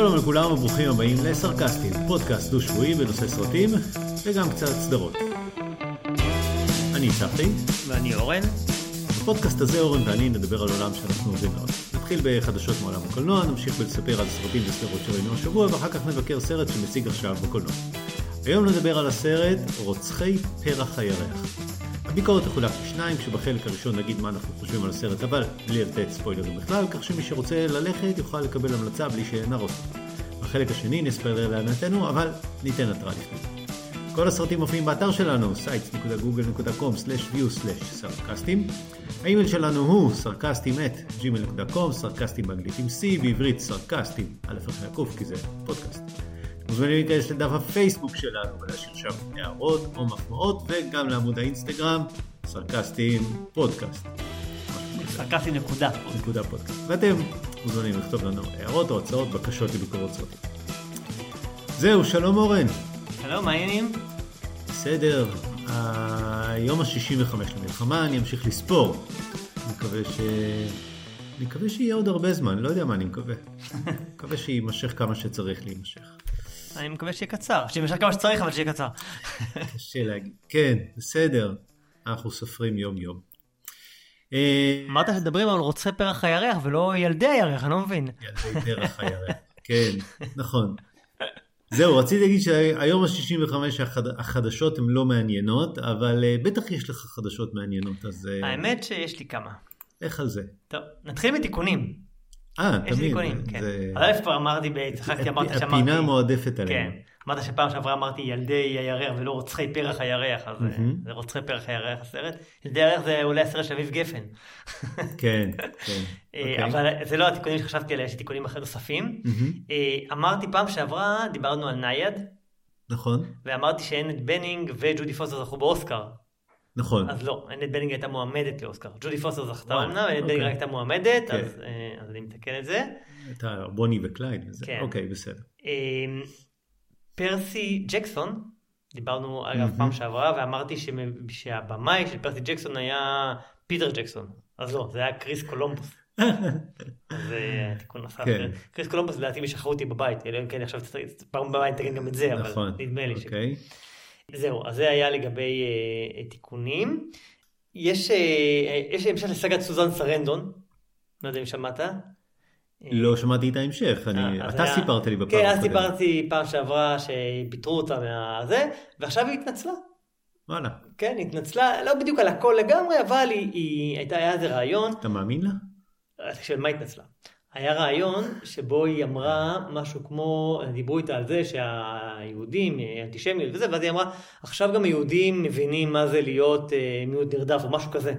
שלום לכולם וברוכים הבאים לסרקסטים, פודקאסט דו-שבועי בנושא סרטים וגם קצת סדרות. אני צחי. ואני אורן. בפודקאסט הזה אורן ואני נדבר על עולם שאנחנו אוהבים מאוד. נתחיל בחדשות מעולם הקולנוע, נמשיך ולספר על סרטים וסדרות שראינו השבוע ואחר כך נבקר סרט שמציג עכשיו בקולנוע. היום נדבר על הסרט רוצחי פרח הירח. הביקורת תחולק לשניים, כשבחלק הראשון נגיד מה אנחנו חושבים על הסרט, אבל בלי לתת ספוילרים בכלל, כך שמי שרוצה ללכת יוכל לקבל המלצה בלי שנהרוס. בחלק השני נספר לענתנו, אבל ניתן התראה לפני. כל הסרטים מופיעים באתר שלנו, sites.google.com/view/סרקסטים. האימייל שלנו הוא סרקסטים את gmail.com, סרקסטים באנגלית עם C, בעברית סרקסטים, א' אחרי הקוף, כי זה פודקאסט. מוזמנים להיכנס לדף הפייסבוק שלנו ולהשאיר שם הערות או מחמאות, וגם לעמוד האינסטגרם, סרקסטים פודקאסט. סרקסטים נקודה. נקודה פודקאסט. ואתם מוזמנים לכתוב לנו הערות או הצעות, בקשות לביקורות סרטים. זהו, שלום אורן. שלום, מה העניינים? בסדר, היום ה-65 למלחמה, אני אמשיך לספור. אני מקווה ש... אני מקווה שיהיה עוד הרבה זמן, לא יודע מה אני מקווה. אני מקווה שיימשך כמה שצריך להימשך. אני מקווה שיהיה קצר, שימשך כמה שצריך, אבל שיהיה קצר. קשה להגיד. כן, בסדר, אנחנו סופרים יום-יום. אה, אמרת שדברים על רוצחי פרח הירח ולא ילדי הירח, אני לא מבין. ילדי פרח הירח, כן, נכון. זהו, רציתי להגיד שהיום ה-65 החדשות הן לא מעניינות, אבל אה, בטח יש לך חדשות מעניינות, אז... אה, האמת שיש לי כמה. איך על זה? טוב, נתחיל מתיקונים. אה, תמיד. יש לי תיקונים, כן. אבל כבר אמרתי, צחקתי, אמרתי שאמרתי... הפינה המועדפת עליהם. כן. אמרת שפעם שעברה אמרתי ילדי הירח ולא רוצחי פרח הירח, אז זה רוצחי פרח הירח הסרט. ילדי הירח זה אולי הסרט של אביב גפן. כן, כן. אוקיי. אבל זה לא התיקונים שחשבתי עליהם, יש תיקונים אחרים נוספים. אמרתי פעם שעברה, דיברנו על נייד. נכון. ואמרתי שאנט בנינג וג'ודי פוסטר זכו באוסקר. נכון. אז לא, אנט בנינג הייתה מועמדת לאוסקר. ג'ודי פוסטר זכתה אמנם, אנט בנינג הייתה מועמדת, אז אני מתקן את זה. הייתה בוני וקלייד וזה, אוקיי, בסדר. פרסי ג'קסון, דיברנו עליו פעם שעברה, ואמרתי שהבמאי של פרסי ג'קסון היה פיטר ג'קסון. אז לא, זה היה קריס קולומבוס. זה תיקון נוסף. קריס קולומבוס לדעתי משכחו אותי בבית, אלא אם כן עכשיו פעם בבית תגיד גם את זה, אבל נדמה לי ש... זהו, אז זה היה לגבי תיקונים. יש המשך לסגת סוזן סרנדון, לא יודע אם שמעת. לא שמעתי את ההמשך, אתה סיפרת לי בפעם הקודמת. כן, אז סיפרתי פעם שעברה שפיטרו אותה מהזה, ועכשיו היא התנצלה. וואלה. כן, היא התנצלה, לא בדיוק על הכל לגמרי, אבל היא הייתה, היה איזה רעיון. אתה מאמין לה? של מה התנצלה? היה רעיון שבו היא אמרה משהו כמו, דיברו איתה על זה שהיהודים, אנטישמיות וזה, ואז היא אמרה, עכשיו גם היהודים מבינים מה זה להיות מיעוט נרדף או משהו כזה.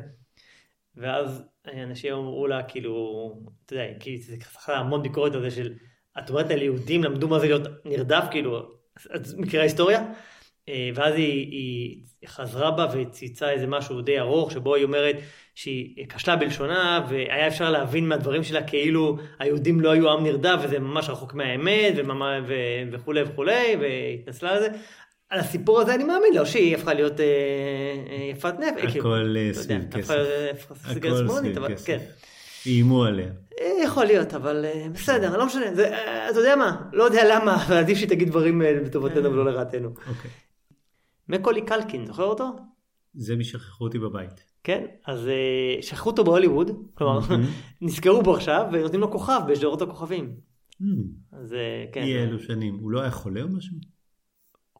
ואז אנשים אמרו לה, כאילו, אתה יודע, כי זה חסכה המון ביקורת על זה של, את אומרת על יהודים למדו מה זה להיות נרדף, כאילו, את מכירה היסטוריה? ואז היא, היא חזרה בה וצייצה איזה משהו די ארוך, שבו היא אומרת שהיא כשלה בלשונה, והיה אפשר להבין מהדברים שלה כאילו היהודים לא היו עם נרדף, וזה ממש רחוק מהאמת, וכולי וכולי, והתנצלה על זה. על הסיפור הזה אני מאמין לו שהיא הפכה להיות יפת נפש. הכל סביב כסף. הכל סביב כסף. איימו עליה. יכול להיות, אבל בסדר, לא משנה. אתה יודע מה, לא יודע למה, אבל עדיף שהיא תגיד דברים לטובתנו ולא לרעתנו. מקולי קלקין, זוכר אותו? זה מי שכחו אותי בבית. כן, אז שכחו אותו בהוליווד, כלומר, נזכרו בו עכשיו ונותנים לו כוכב בשדרות הכוכבים. אז כן. אי אלו שנים. הוא לא היה חולה או משהו?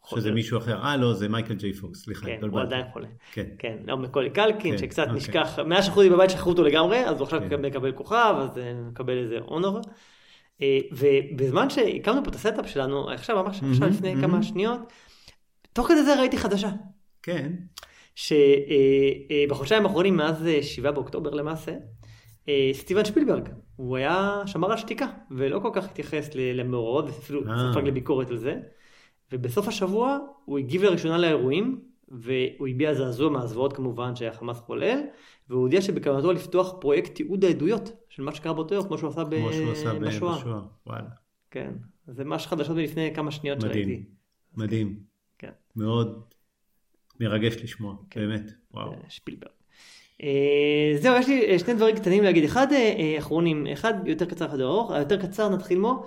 שזה מישהו אחר, אה לא, זה מייקל ג'יי פוקס, סליחה, כן, הוא עדיין חולה. כן. כן, לא מקולי קלקין, שקצת נשכח, מאז אותי בבית שכחו אותו לגמרי, אז הוא עכשיו מקבל כוכב, אז מקבל איזה honor. ובזמן שהקמנו פה את ה setup שלנו, עכשיו ממש עכשיו לפני כמה שניות, תוך כדי זה ראיתי חדשה. כן. שבחודשיים האחרונים, מאז 7 באוקטובר למעשה, סטיבן שפילברג, הוא היה שמר על שתיקה, ולא כל כך התייחס למאורעות, ואפילו ספג לביקורת על זה. ובסוף השבוע הוא הגיב לראשונה לאירועים, והוא הביע זעזוע מהזוועות כמובן שהחמאס חולל, והוא הודיע שבכוונתו לפתוח פרויקט תיעוד העדויות של מה שקרה באותו יום, כמו שהוא עשה, ב... כמו שהוא עשה בשואה. בשואה. וואלה. כן, זה ממש חדשות מלפני כמה שניות מדהים, שראיתי. מדהים, כן. מאוד מרגש לשמוע, כן. באמת, וואו. שפילברג. זהו, יש לי שני דברים קטנים להגיד. אחד אחרונים, אחד יותר קצר, אחד ארוך. היותר קצר נתחיל בו.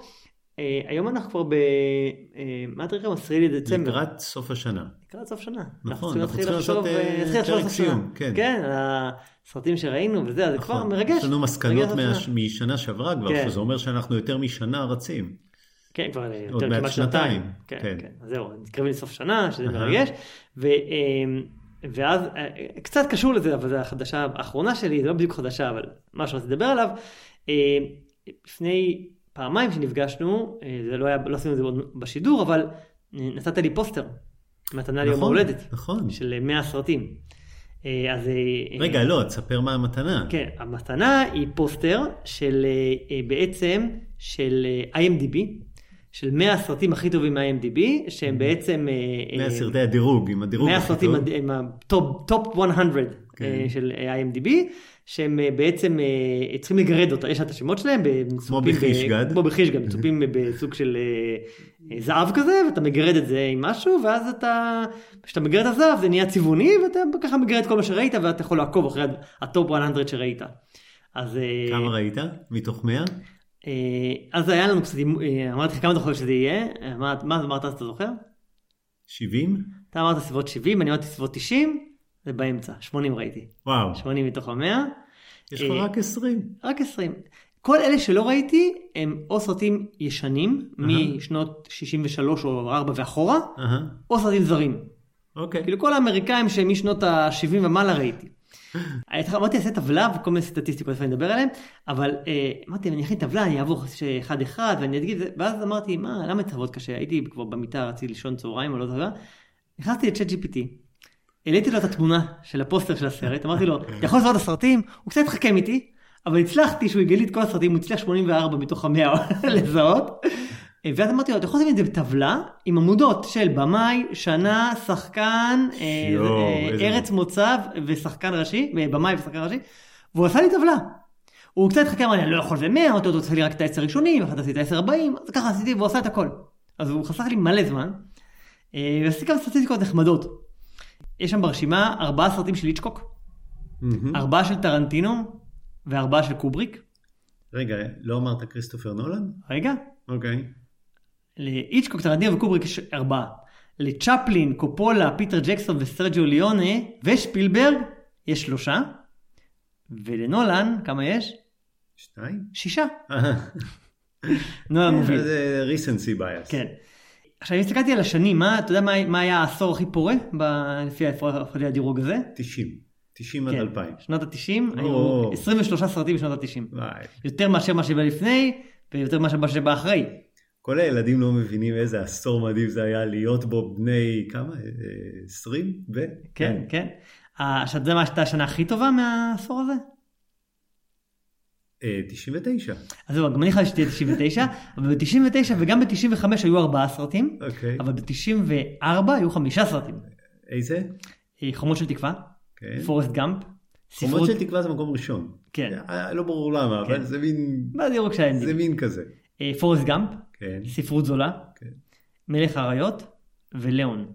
אה, היום אנחנו כבר ב... אה, מה תאריך היום? 10 לדצמבר. לקראת סוף השנה. לקראת סוף שנה. נכון, אנחנו צריכים לעשות, אה, פרק. סיום, כן. כן, הסרטים שראינו וזה, זה כבר נכון. מרגש. יש לנו מסקנות. משנה שעברה כבר, כן. שזה אומר שאנחנו יותר משנה רצים. כן, כבר יותר מעט כמעט שנתיים. כן, כן. כן. זהו, מתקרבים לסוף שנה, שזה. מרגש. ואז, קצת קשור לזה, אבל זו החדשה האחרונה שלי, זה לא בדיוק חדשה, אבל מה שרציתי לדבר עליו. לפני פעמיים שנפגשנו, אה, זה לא היה, לא עשינו את זה עוד בשידור, אבל אה, נתת לי פוסטר, מתנה ליום נכון, ההולדת, נכון. של 100 סרטים. אה, אז... אה, רגע, לא, תספר מה המתנה. כן, המתנה היא פוסטר של בעצם של IMDb, של 100 הסרטים הכי טובים מה-IMDb, שהם בעצם... אה, 100 אה, סרטי הדירוג, עם הדירוג 100 הכי סרטים טוב. עם ה top 100 כן. של IMDb, שהם אה, בעצם אה, צריכים לגרד אותה, יש את השמות שלהם, ב- בחיש גד. כמו בחיש גד, מצופים בסוג של אה, זהב כזה, ואתה מגרד את זה עם משהו, ואז אתה, כשאתה מגרד את הזהב זה נהיה צבעוני, ואתה ככה מגרד כל מה שראית, ואתה יכול לעקוב אחרי ה top 100 שראית. אז... כמה ראית? מתוך 100? אה, אז היה לנו קצת, אמרתי לך כמה אתה חושב שזה יהיה, מה אמרת אז אתה זוכר? 70? אתה אמרת סביבות 70, אני אמרתי סביבות 90, זה באמצע, 80 ראיתי. וואו, 80 מתוך המאה, יש לך אה, רק 20. רק 20. כל אלה שלא ראיתי הם או סרטים ישנים, אהה. משנות 63 או 4 ואחורה, אהה, או סרטים זרים. אוקיי. כאילו כל האמריקאים שמשנות ה-70 ומעלה ראיתי. אמרתי אעשה טבלה וכל מיני סטטיסטיקות אני אדבר עליהן, אבל אה, אמרתי אני אכין טבלה, אני אעבור אחד אחד ואני זה, ואז אמרתי מה, למה צריך לעבוד קשה? הייתי כבר במיטה, רציתי לישון צהריים או לא יודע, נכנסתי לצ'אט GPT, העליתי לו את התמונה של הפוסטר של הסרט, אמרתי לו, יכול לזהות את הסרטים? הוא קצת התחכם איתי, אבל הצלחתי שהוא יגלי את כל הסרטים, הוא הצליח 84 מתוך המאה לזהות. ואז אמרתי לו, אתה יכול לשים את זה בטבלה עם עמודות של במאי, שנה, שחקן, אה, אה, ארץ מוצב ושחקן ראשי, אה, במאי ושחקן ראשי, והוא עשה לי טבלה. הוא קצת התחכם, אמר לי, אני לא יכול זה 100, אמרתי לו, אתה עושה לי רק את העשר ראשונים, אחת עשית עשר הבאים, אז ככה עשיתי, והוא עשה את הכל. אז הוא חסך לי מלא זמן, ועשיתי כמה סטטיסטיקות נחמדות. יש שם ברשימה ארבעה סרטים של איצ'קוק, מהמם. ארבעה של טרנטינו וארבעה של קובריק. רגע, לא אמרת כריסטופר נולן? רגע, אוקיי. לאיצ'קוק, טרנטינו וקובריק יש ארבעה. לצ'פלין, קופולה, פיטר ג'קסון וסרג'יו ליונה ושפילברג יש שלושה. ולנולן, כמה יש? שתיים? שישה. נולן מוביל. זה recency bias. כן. עכשיו, אם הסתכלתי על השנים, מה, אתה יודע מה, מה היה העשור הכי פורה ב- לפי הדירוג הזה? 90. 90 עד כן. 2000. שנות ה-90, היו או. 23 סרטים בשנות ה-90. וואי. יותר מאשר מה שבא לפני, ויותר מאשר מה שבא אחרי. כל הילדים לא מבינים איזה עשור מדהים זה היה להיות בו בני כמה? אה, 20? ו? כן, כן. אה, עכשיו, אתה יודע מה הייתה השנה הכי טובה מהעשור הזה? אה, 99. אז זהו, גם אני חשבתי שתהיה 99, אבל ב-99 וגם ב-95 היו ארבעה סרטים, אוקיי. אבל ב-94 היו חמישה סרטים. איזה? אה, חומות של תקווה, כן. פורסט גאמפ, חומות של תקווה זה מקום ראשון. כן. אה, לא ברור למה, אבל כן. זה מין... בדירוג של האנדי. זה מין כזה. אה, פורסט גאמפ, כן. ספרות זולה, כן. מלך האריות ולאון.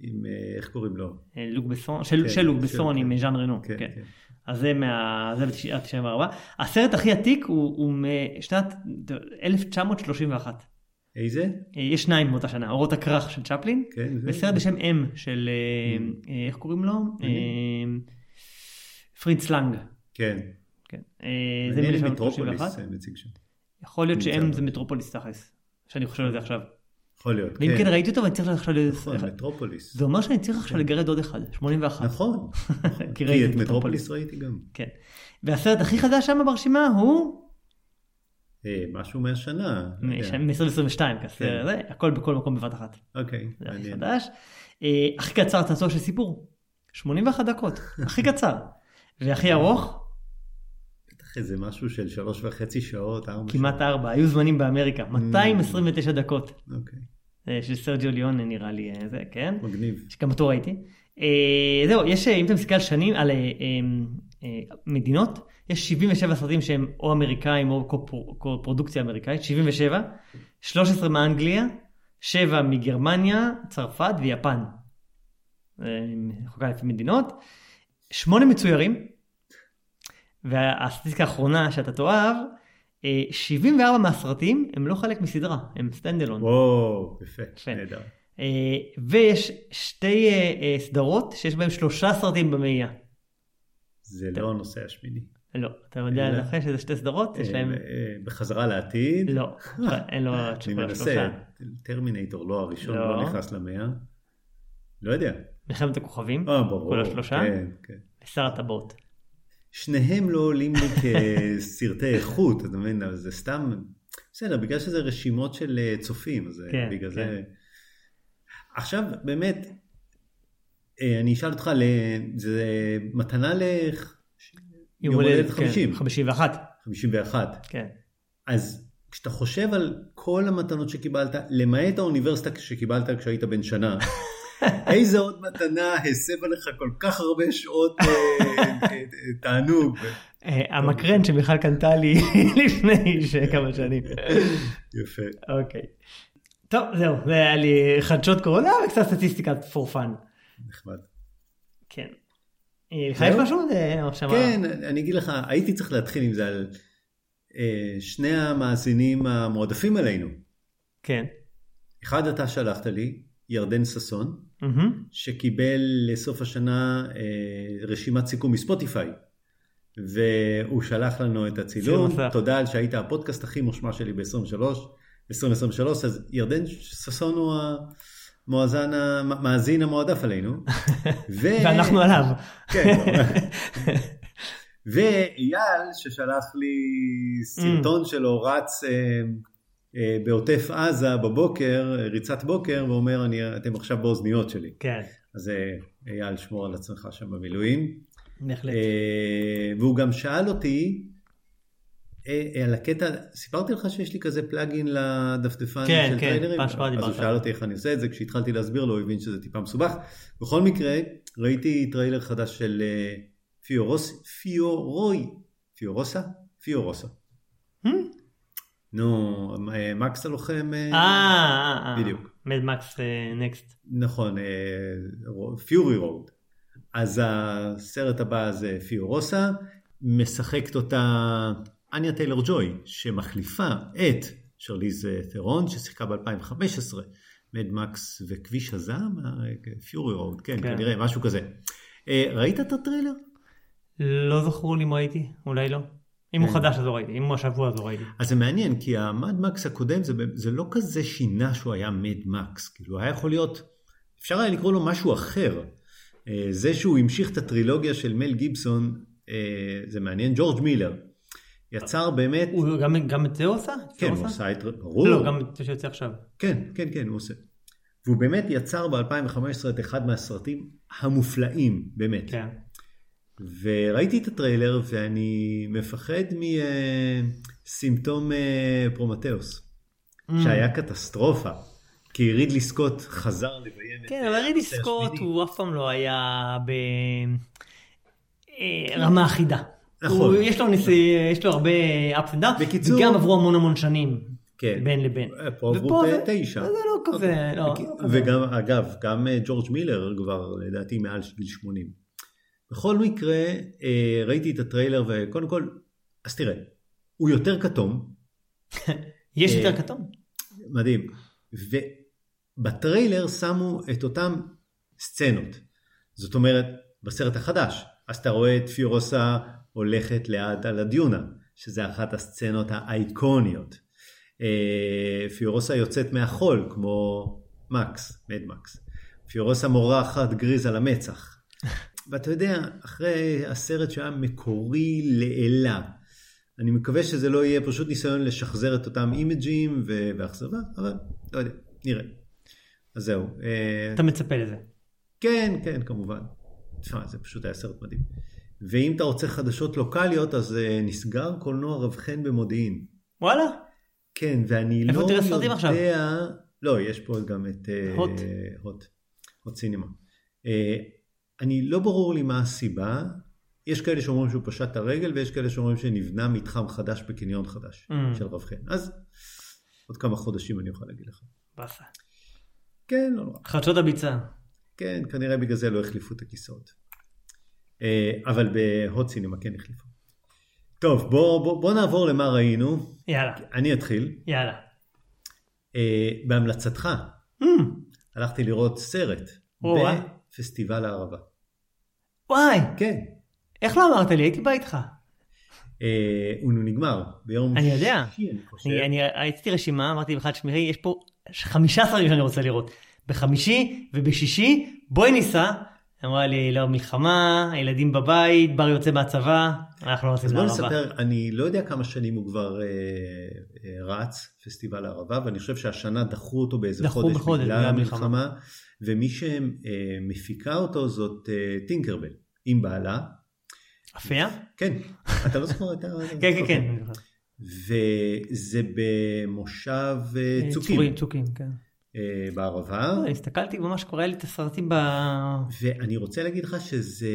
עם, אה, איך קוראים לו? אה, לוק בסון, של, כן, של לוק בסון עם. ז'אן רנו. כן, כן. אז זה מה... זה ב-94. הסרט הכי עתיק הוא, הוא משנת 1931. איזה? אה, יש שניים באותה שנה, אורות הכרך של צ'פלין, כן. וסרט בשם אם של, אה, אה, איך קוראים לו? אה, פריץ לנג. כן. כן. זה מעניין אם מ-1931. מטרופוליס אה, מציג שם. יכול להיות שאם. זה מטרופוליס תכלס, שאני חושב על זה עכשיו. יכול להיות, ואם כן ראיתי אותו ואני צריך עכשיו... נכון, לס- מטרופוליס. זה אומר שאני צריך עכשיו לגרד עוד אחד, 81. נכון. כי כי ראיתי את מטרופוליס ראיתי גם. כן. והסרט הכי חדש שם ברשימה הוא אה, משהו מהשנה. לא יודע. מ-2022, כן. הכל בכל מקום בבת אחת. אוקיי, זה הכי מעניין. חדש. אה, הכי קצר תעשו של סיפור. 81 דקות, הכי קצר. והכי ארוך, איזה משהו של שלוש וחצי שעות, ארבע כמעט ארבע, היו זמנים באמריקה, Mm. 229 דקות. אוקיי, אה, של סרג'יו ליון נראה לי, אה, זה, כן. מגניב. שגם אותו ראיתי. אה, זהו, יש, אה, אם אתה מסתכל על שנים, על אה, אה, אה, מדינות, יש 77 סרטים שהם או אמריקאים או קופרודוקציה אמריקאית, 77, 13 מאנגליה, 7 מגרמניה, צרפת ויפן. אה, חלוקה לפי מדינות. 8 מצוירים, והסטטיסטיקה האחרונה שאתה תאהב, אה, 74 מהסרטים הם לא חלק מסדרה, הם stand alone. וואו, יפה, יפה. נהדר. אה, ויש שתי אה, אה, סדרות שיש בהם שלושה סרטים במאה. זה לא הנושא השמיני. לא, אתה יודע אלא- לנחש איזה שתי סדרות? יש אה, להם... אה, בחזרה לעתיד. לא, אין לו אני תשובה מנסה, שלושה. טרמינטור לא הראשון, לא. לא נכנס למאה. לא יודע. מלחמת הכוכבים, אה, ברור. כל השלושה? כן, כן. ושר הטבעות. שניהם לא עולים לי כסרטי איכות, אתה מבין? אבל זה סתם, בסדר, בגלל שזה רשימות של אה, צופים, אז אה, כן, בגלל כן. זה... עכשיו, באמת, אה, אני אשאל אותך, זה מתנה ל... יום הולדת 50, 51, 51. כן. אז כשאתה חושב על כל המתנות שקיבלת, למעט האוניברסיטה שקיבלת כשהיית בן שנה, איזה עוד מתנה הסבה לך כל כך הרבה שעות אה, אה, אה, תענוג. המקרן שמיכל קנתה לי לפני כמה שנים. יפה. אוקיי. טוב, זהו, זה היה לי חדשות קורונה וקצת סטטיסטיקת for fun. נחמד. כן. לך יש? משהו? כן, אני אגיד לך, הייתי צריך להתחיל עם זה על שני המאזינים המועדפים עלינו. כן. אחד אתה שלחת לי, ירדן ששון, מהמם. שקיבל לסוף השנה אה, רשימת סיכום מספוטיפיי. והוא שלח לנו את הצילום. תודה על שהיית הפודקאסט הכי מושמע שלי ב-23, 2023, אז ירדן ששון הוא המואזן, המאזין המועדף עלינו. ו... ואנחנו עליו. כן. ואייל ששלח לי סרטון שלו רץ אה, בעוטף עזה בבוקר, אה, ריצת בוקר, ואומר אני, אתם עכשיו באוזניות שלי. כן, אז אה, אייל שמור על עצמך שם במילואים. בהחלט. אה, והוא גם שאל אותי אה, על הקטע, סיפרתי לך שיש לי כזה פלאגין לדפדפן כן, של כן, טריילרים? פעם שעברה אז הוא דיברת. שאל אותי איך אני עושה את זה, כשהתחלתי להסביר לו הוא הבין שזה טיפה מסובך. בכל מקרה, ראיתי טריילר חדש של אה, פיוריוס, פיורי, פיוריוסה? פיוריוסה. Hmm? נו, אה, מקס הלוחם, אה, אה. בדיוק. מד מקס next. נכון, פיורי רואד. אז הסרט הבא זה פיוריוסה, משחקת אותה אניה טיילור ג'וי, שמחליפה את שרליז תרון, ששיחקה ב-2015, מד מקס וכביש הזעם, פיורי רוד, כן, כן. כנראה, משהו כזה. ראית את הטריילר? לא זכור לי אם ראיתי, אולי לא. אם הוא כן. חדש אז לא ראיתי, אם הוא השבוע אז לא ראיתי. אז זה מעניין, כי המד מקס הקודם זה, זה לא כזה שינה שהוא היה מד מקס, כאילו היה יכול להיות, אפשר היה לקרוא לו משהו אחר. אה, זה שהוא המשיך את הטרילוגיה של מל גיבסון, אה, זה מעניין, ג'ורג' מילר. יצר באמת, הוא גם- גם את זה הוא עשה? כן, הוא? עשה את, ברור, לא, גם את זה שיוצא עכשיו. כן, כן, כן, הוא עושה. והוא באמת יצר ב-2015 את אחד מהסרטים המופלאים, באמת. כן. וראיתי את הטריילר ואני מפחד מסימפטום אה, פרומטאוס, Mm. שהיה קטסטרופה, כי רידלי סקוט חזר לביים כן, אבל רידלי הנושא סקוט. הוא אף פעם לא היה ברמה אחידה. נכון. הוא- יש לו ניסי, יש לו הרבה ups and downs, בקיצור- וגם עברו המון המון שנים כן. בין לבין. אה, פה עברו תשע. זה לא כזה, לא, וכי- לא כזה. וגם, אגב, גם אה, ג'ורג' מילר כבר לדעתי מעל גיל 80. בכל מקרה, אה, ראיתי את הטריילר וקודם כל, אז תראה, הוא יותר כתום, יש אה, יותר כתום. מדהים. ובטריילר שמו את אותם סצנות. זאת אומרת, בסרט החדש, אז אתה רואה את פיורוסה הולכת לאט על הדיונה, שזה אחת הסצנות האייקוניות. אה, פיורוסה יוצאת מהחול, כמו מקס, מד מקס. פיורוסה מורחת גריז על המצח. ואתה יודע, אחרי הסרט שהיה מקורי לעילה, אני מקווה שזה לא יהיה פשוט ניסיון לשחזר את אותם אימג'ים ואכזבה, אבל לא יודע, נראה. אז זהו. אה, אתה מצפה לזה. כן, כן, כמובן. תשמע, זה פשוט היה סרט מדהים. ואם אתה רוצה חדשות לוקאליות, אז אה, נסגר קולנוע רב חן במודיעין. וואלה? כן, ואני איפה לא תראה סרטים עכשיו? יודע... לא, יש פה גם את... אה, הוט. הוט. הוט סינמה. אה, אני לא ברור לי מה הסיבה. יש כאלה שאומרים שהוא פשט את הרגל, ויש כאלה שאומרים שנבנה מתחם חדש בקניון חדש Mm. של רב חן. אז עוד כמה חודשים אני אוכל להגיד לך. באסה. כן, לא נורא. חדשות הביצה. כן, כנראה בגלל זה לא החליפו את הכיסאות. אה, אבל בהוט סינמה כן החליפו. טוב, בוא, בוא, בוא נעבור למה ראינו. יאללה, אני אתחיל. יאללה. אה, בהמלצתך, Mm, הלכתי לראות סרט או-אה. בפסטיבל הערבה. וואי, כן. איך לא אמרת לי? הייתי בא איתך. אה, הוא נגמר ביום אני יודע. שישי, אני חושב. אני, אני רציתי רשימה, אמרתי לך, תשמעי, יש פה 15 דברים שאני רוצה לראות. בחמישי ובשישי, בואי ניסע. אמרה לי, לא, מלחמה, הילדים בבית, בר יוצא מהצבא, אנחנו לא אז רוצים בוא לערבה. נספר, אני לא יודע כמה שנים הוא כבר אה, אה, רץ, פסטיבל הערבה, ואני חושב שהשנה דחו אותו באיזה דחו חודש בחודש בגלל המלחמה, ומי שמפיקה אותו זאת אה, טינקרבל, עם בעלה. אפייה? כן, אתה לא זוכר את ה... כן, כן, אוקיי. כן. וזה במושב אה, צוקים צוקים, צוקים, כן. אה, בערבה, לא, הסתכלתי ממש קורא לי את הסרטים ב... ואני רוצה להגיד לך שזה...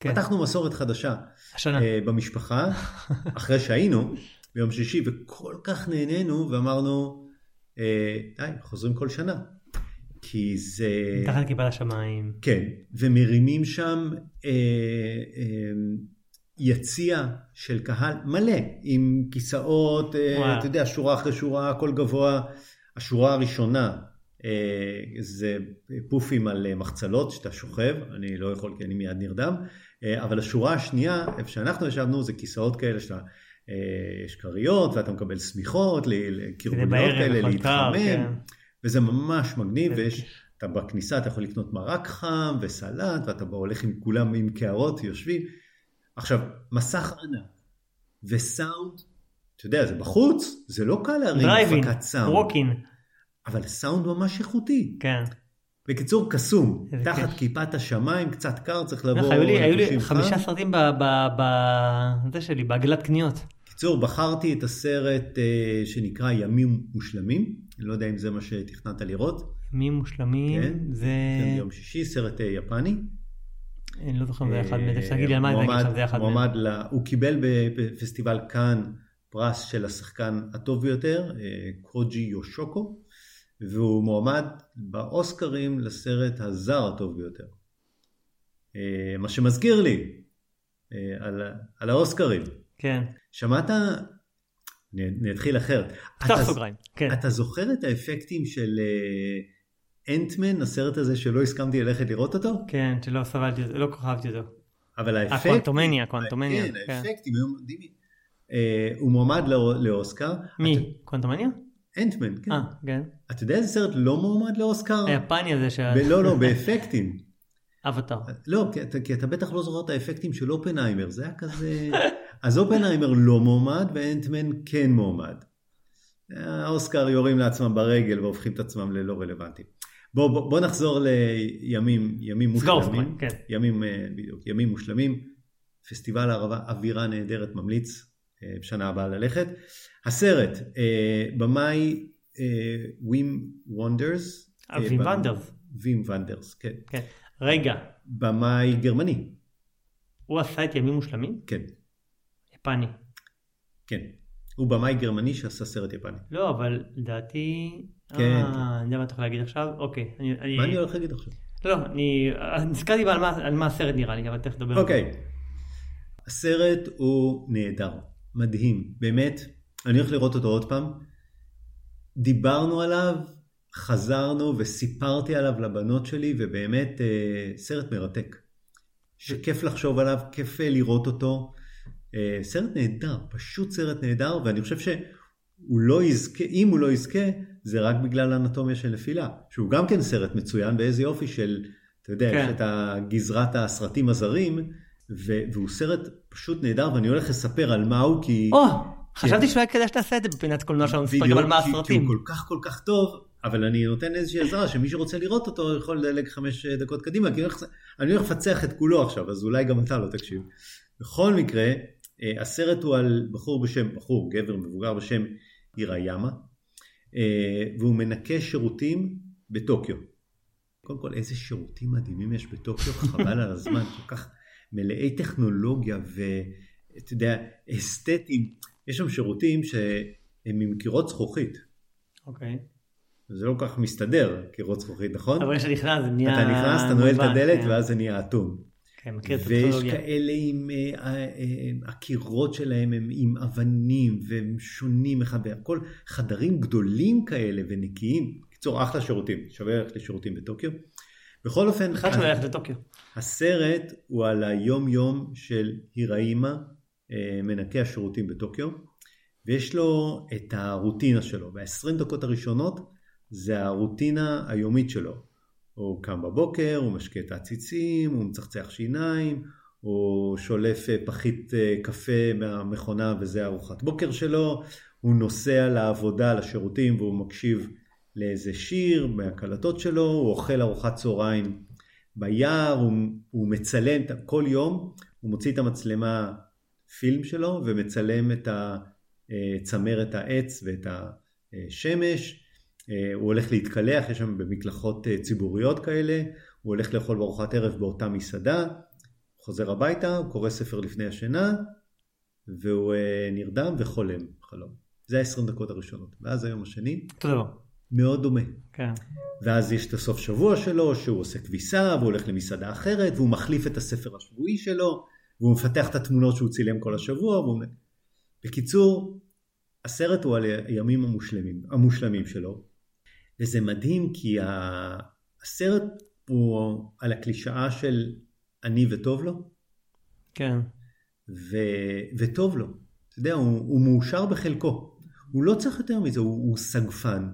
כן. פתחנו מסורת חדשה השנה. אה, במשפחה, אחרי שהיינו ביום שישי, וכל כך נהנינו, ואמרנו, אה, די, חוזרים כל שנה. כי זה... מתחת כיפת השמיים. כן, ומרימים שם אה, אה, יציע של קהל מלא, עם כיסאות, אה. אתה יודע, שורה אחרי שורה, הכל גבוה. השורה הראשונה אה, זה פופים על אה, מחצלות שאתה שוכב, אני לא יכול כי אני מיד נרדם, אה, אבל השורה השנייה, איפה שאנחנו ישבנו, זה כיסאות כאלה שאתה... יש כריות ואתה מקבל שמיכות, לקרבוליות בערב, כאלה, להתחמם, כן. וזה ממש מגניב, איזה ווייב ש. אתה בכניסה אתה יכול לקנות מרק חם וסלט, ואתה הולך עם כולם עם קערות, יושבים. עכשיו, מסך ענק וסאונד, אתה יודע, זה בחוץ, זה לא קל להרים דרייב אין, הפקת סאונד, walk-in. אבל סאונד ממש איכותי. כן. בקיצור, קסום, תחת כיפ- כיפת השמיים, קצת קר, צריך לבוא... היו לי- היו לי חמישה. סרטים ב- ב- ב- זה שלי, בעגלת קניות. בקיצור, בחרתי את הסרט אה, שנקרא ימים מושלמים, אני לא יודע אם זה מה שתכננת לראות, ימים מושלמים, כן. זה... כן, ביום שישי, סרט אה, יפני. אני לא זוכר אם זה אחד מהם, אה, תגיד לי על מה זה מועמד- זה אחד מהם. הוא קיבל בפסטיבל כאן פרס של השחקן הטוב ביותר, אה, קוג'י יושוקו, והוא מועמד באוסקרים לסרט הזר הטוב ביותר. אה, מה שמזכיר לי אה, על, על האוסקרים. כן. שמעת? אני, אתחיל אחרת. פתח סוגריים. כן. אתה זוכר את האפקטים של אנטמן, הסרט הזה שלא הסכמתי ללכת לראות אותו? כן, שלא סבלתי לא כל כך אהבתי אותו. אבל האפקט... הקוונטומניה, קוונטומניה. כן, כן. האפקטים היו מדהימים. אה, הוא מועמד לא- לאוסקר. מי? קוונטומניה? אנטמן, כן. אה, כן. אתה יודע איזה סרט לא מועמד לאוסקר? היפני הזה. ב- לא, לא, באפקטים. אבטאר. לא, כי אתה, כי אתה בטח לא זוכר את האפקטים של אופנהיימר, זה היה כזה... אז אופנהיימר לא מועמד ואנטמן כן מועמד. האוסקר יורים לעצמם ברגל והופכים את עצמם ללא רלוונטיים. בוא, בוא, בוא נחזור לימים ימים מושלמים. כן. ימים, אה, בדיוק, ימים מושלמים. פסטיבל הערבה, אווירה נהדרת, ממליץ בשנה הבאה ללכת. הסרט, אה, במאי אה, ווים וונדרס. אה, אבי ונדרס. וים ונדרס, כן. כן. רגע, במאי גרמני, הוא עשה את ימים מושלמים? כן, יפני. כן. הוא במאי גרמני שעשה סרט יפני. לא, אבל לדעתי... כן. אה, אני יודע מה אתה יכול להגיד עכשיו? אוקיי. אני- אני- מה אני הולך להגיד עכשיו? לא, אני אה, נזכרתי על מה- על מה הסרט נראה לי, אבל תכף נדבר. אוקיי. הסרט הוא נהדר, מדהים, באמת. אני הולך לראות אותו עוד פעם. דיברנו עליו, חזרנו וסיפרתי עליו לבנות שלי, ובאמת אה, סרט מרתק. שכיף לחשוב עליו, כיף אה, לראות אותו. אה, סרט נהדר, פשוט סרט נהדר, ואני חושב שהוא לא יזכה, אם הוא לא יזכה, זה רק בגלל האנטומיה של נפילה, שהוא גם כן סרט מצוין, ואיזה יופי של, אתה יודע, כן. יש את גזרת הסרטים הזרים, והוא סרט פשוט נהדר, ואני הולך לספר על מה הוא, כי... או, חשבתי שאולי כדאי שתעשה את זה בפינת קולנוע שלנו, נספר גם על מה כי- כי הסרטים. הוא כל כך כל כך טוב, אבל אני נותן איזושהי עזרה, שמי שרוצה לראות אותו יכול לדלג חמש דקות קדימה, כי אני הולך- לפצח את כולו עכשיו, אז אולי גם אתה לא תקשיב. בכל מקרה, אה, הסרט הוא על בחור בשם, בחור, גבר מבוגר בשם היריימה, אה, והוא מנקה שירותים בטוקיו. קודם כל, איזה שירותים מדהימים יש בטוקיו, חבל על הזמן, כל כך מלאי טכנולוגיה ואתה יודע, אסתטיים. יש שם שירותים שהם עם קירות זכוכית. אוקיי. זה לא כל כך מסתדר, קירות זכוכית, נכון? אבל כשאתה נכנס זה נהיה... אתה נכנס, אתה נועל את הדלת כן. ואז זה נהיה אטום. כן, מכיר את ויש. כאלה עם, אה, אה, אה, הקירות שלהם הם עם אבנים והם שונים אחד והכל חדרים גדולים כאלה ונקיים. בקיצור, אחלה שירותים, שווה ללכת לשירותים בטוקיו. בכל אופן, אחד שלא ילך לטוקיו. הסרט הוא על היום יום של היראימה, אה, מנקה השירותים בטוקיו, ויש לו את הרוטינה שלו, וה-20 דקות הראשונות זה הרוטינה היומית שלו. הוא קם בבוקר, הוא משקה את העציצים, הוא מצחצח שיניים, הוא שולף אה, פחית אה, קפה מהמכונה וזה ארוחת בוקר שלו, הוא נוסע לעבודה, לשירותים, והוא מקשיב לאיזה שיר מהקלטות שלו, הוא אוכל ארוחת צהריים ביער, הוא, הוא מצלם כל יום, הוא מוציא את המצלמה פילם שלו ומצלם את אה, צמרת העץ ואת השמש, אה, הוא הולך להתקלח, יש שם במקלחות אה, ציבוריות כאלה, הוא הולך לאכול בארוחת ערב באותה מסעדה, חוזר הביתה, הוא קורא ספר לפני השינה, והוא נרדם וחולם חלום. זה ה-20 דקות הראשונות. ואז היום השני, אותו דבר. מאוד דומה. כן. ואז יש את הסוף שבוע שלו, שהוא עושה כביסה, והוא הולך למסעדה אחרת, והוא מחליף את הספר השבועי שלו, והוא מפתח את התמונות שהוא צילם כל השבוע. והוא... בקיצור, הסרט הוא על הימים המושלמים, המושלמים שלו, וזה מדהים כי הסרט הוא על הקלישאה של אני וטוב לו, כן. ו... וטוב לו. אתה יודע, הוא, הוא מאושר בחלקו. הוא לא צריך יותר מזה, הוא, הוא סגפן,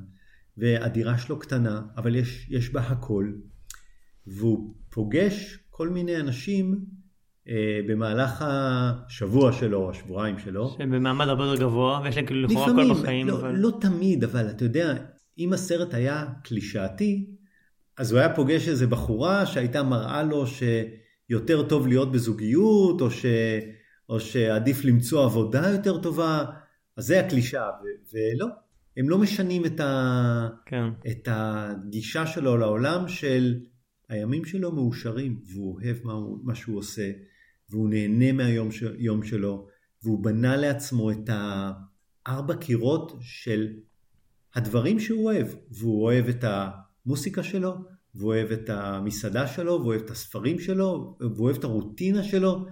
והדירה שלו קטנה, אבל יש, יש בה הכל, והוא פוגש כל מיני אנשים אה, במהלך השבוע שלו, השבועיים שלו. שהם במעמד הרבה יותר גבוה, ויש להם כאילו לכאורה הכל בחיים, לא, אבל... לא תמיד, אבל אתה יודע, אם הסרט היה קלישאתי, אז הוא היה פוגש איזה בחורה שהייתה מראה לו שיותר טוב להיות בזוגיות, או, ש... או שעדיף למצוא עבודה יותר טובה, אז זה הקלישאה, ו... ולא, הם לא משנים את, ה... כן. את הגישה שלו לעולם של הימים שלו מאושרים, והוא אוהב מה, הוא... מה שהוא עושה, והוא נהנה מהיום ש... שלו, והוא בנה לעצמו את הארבע קירות של הדברים שהוא אוהב, והוא אוהב את המוסיקה שלו, והוא אוהב את המסעדה שלו, והוא אוהב את הספרים שלו, והוא אוהב את הרוטינה שלו,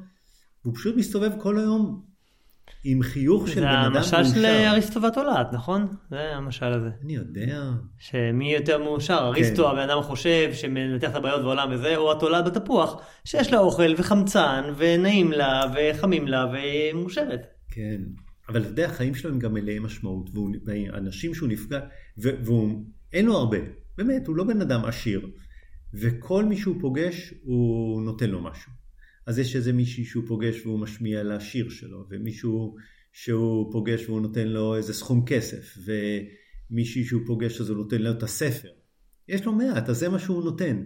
והוא פשוט מסתובב כל היום עם חיוך של זה בן אדם המשל של מאושר. אריסטו והתולעת, נכון? זה המשל הזה. אני יודע, שמי יותר מאושר, אריסטו הבן אדם החושב שמנתח את הבעיות בעולם וזה, או התולעת בתפוח, שיש לה אוכל וחמצן, ונעים לה, וחמים לה, ומאושרת. כן. אבל אתה יודע, החיים שלו הם גם מלאי משמעות, והאנשים שהוא נפגע, ו- והוא, אין לו הרבה, באמת, הוא לא בן אדם עשיר, וכל מי שהוא פוגש, הוא נותן לו משהו. אז יש איזה מישהי שהוא פוגש והוא משמיע לה שיר שלו, ומישהו שהוא פוגש והוא נותן לו איזה סכום כסף, ומישהי שהוא פוגש אז הוא נותן לו את הספר. יש לו מעט, אז זה מה שהוא נותן.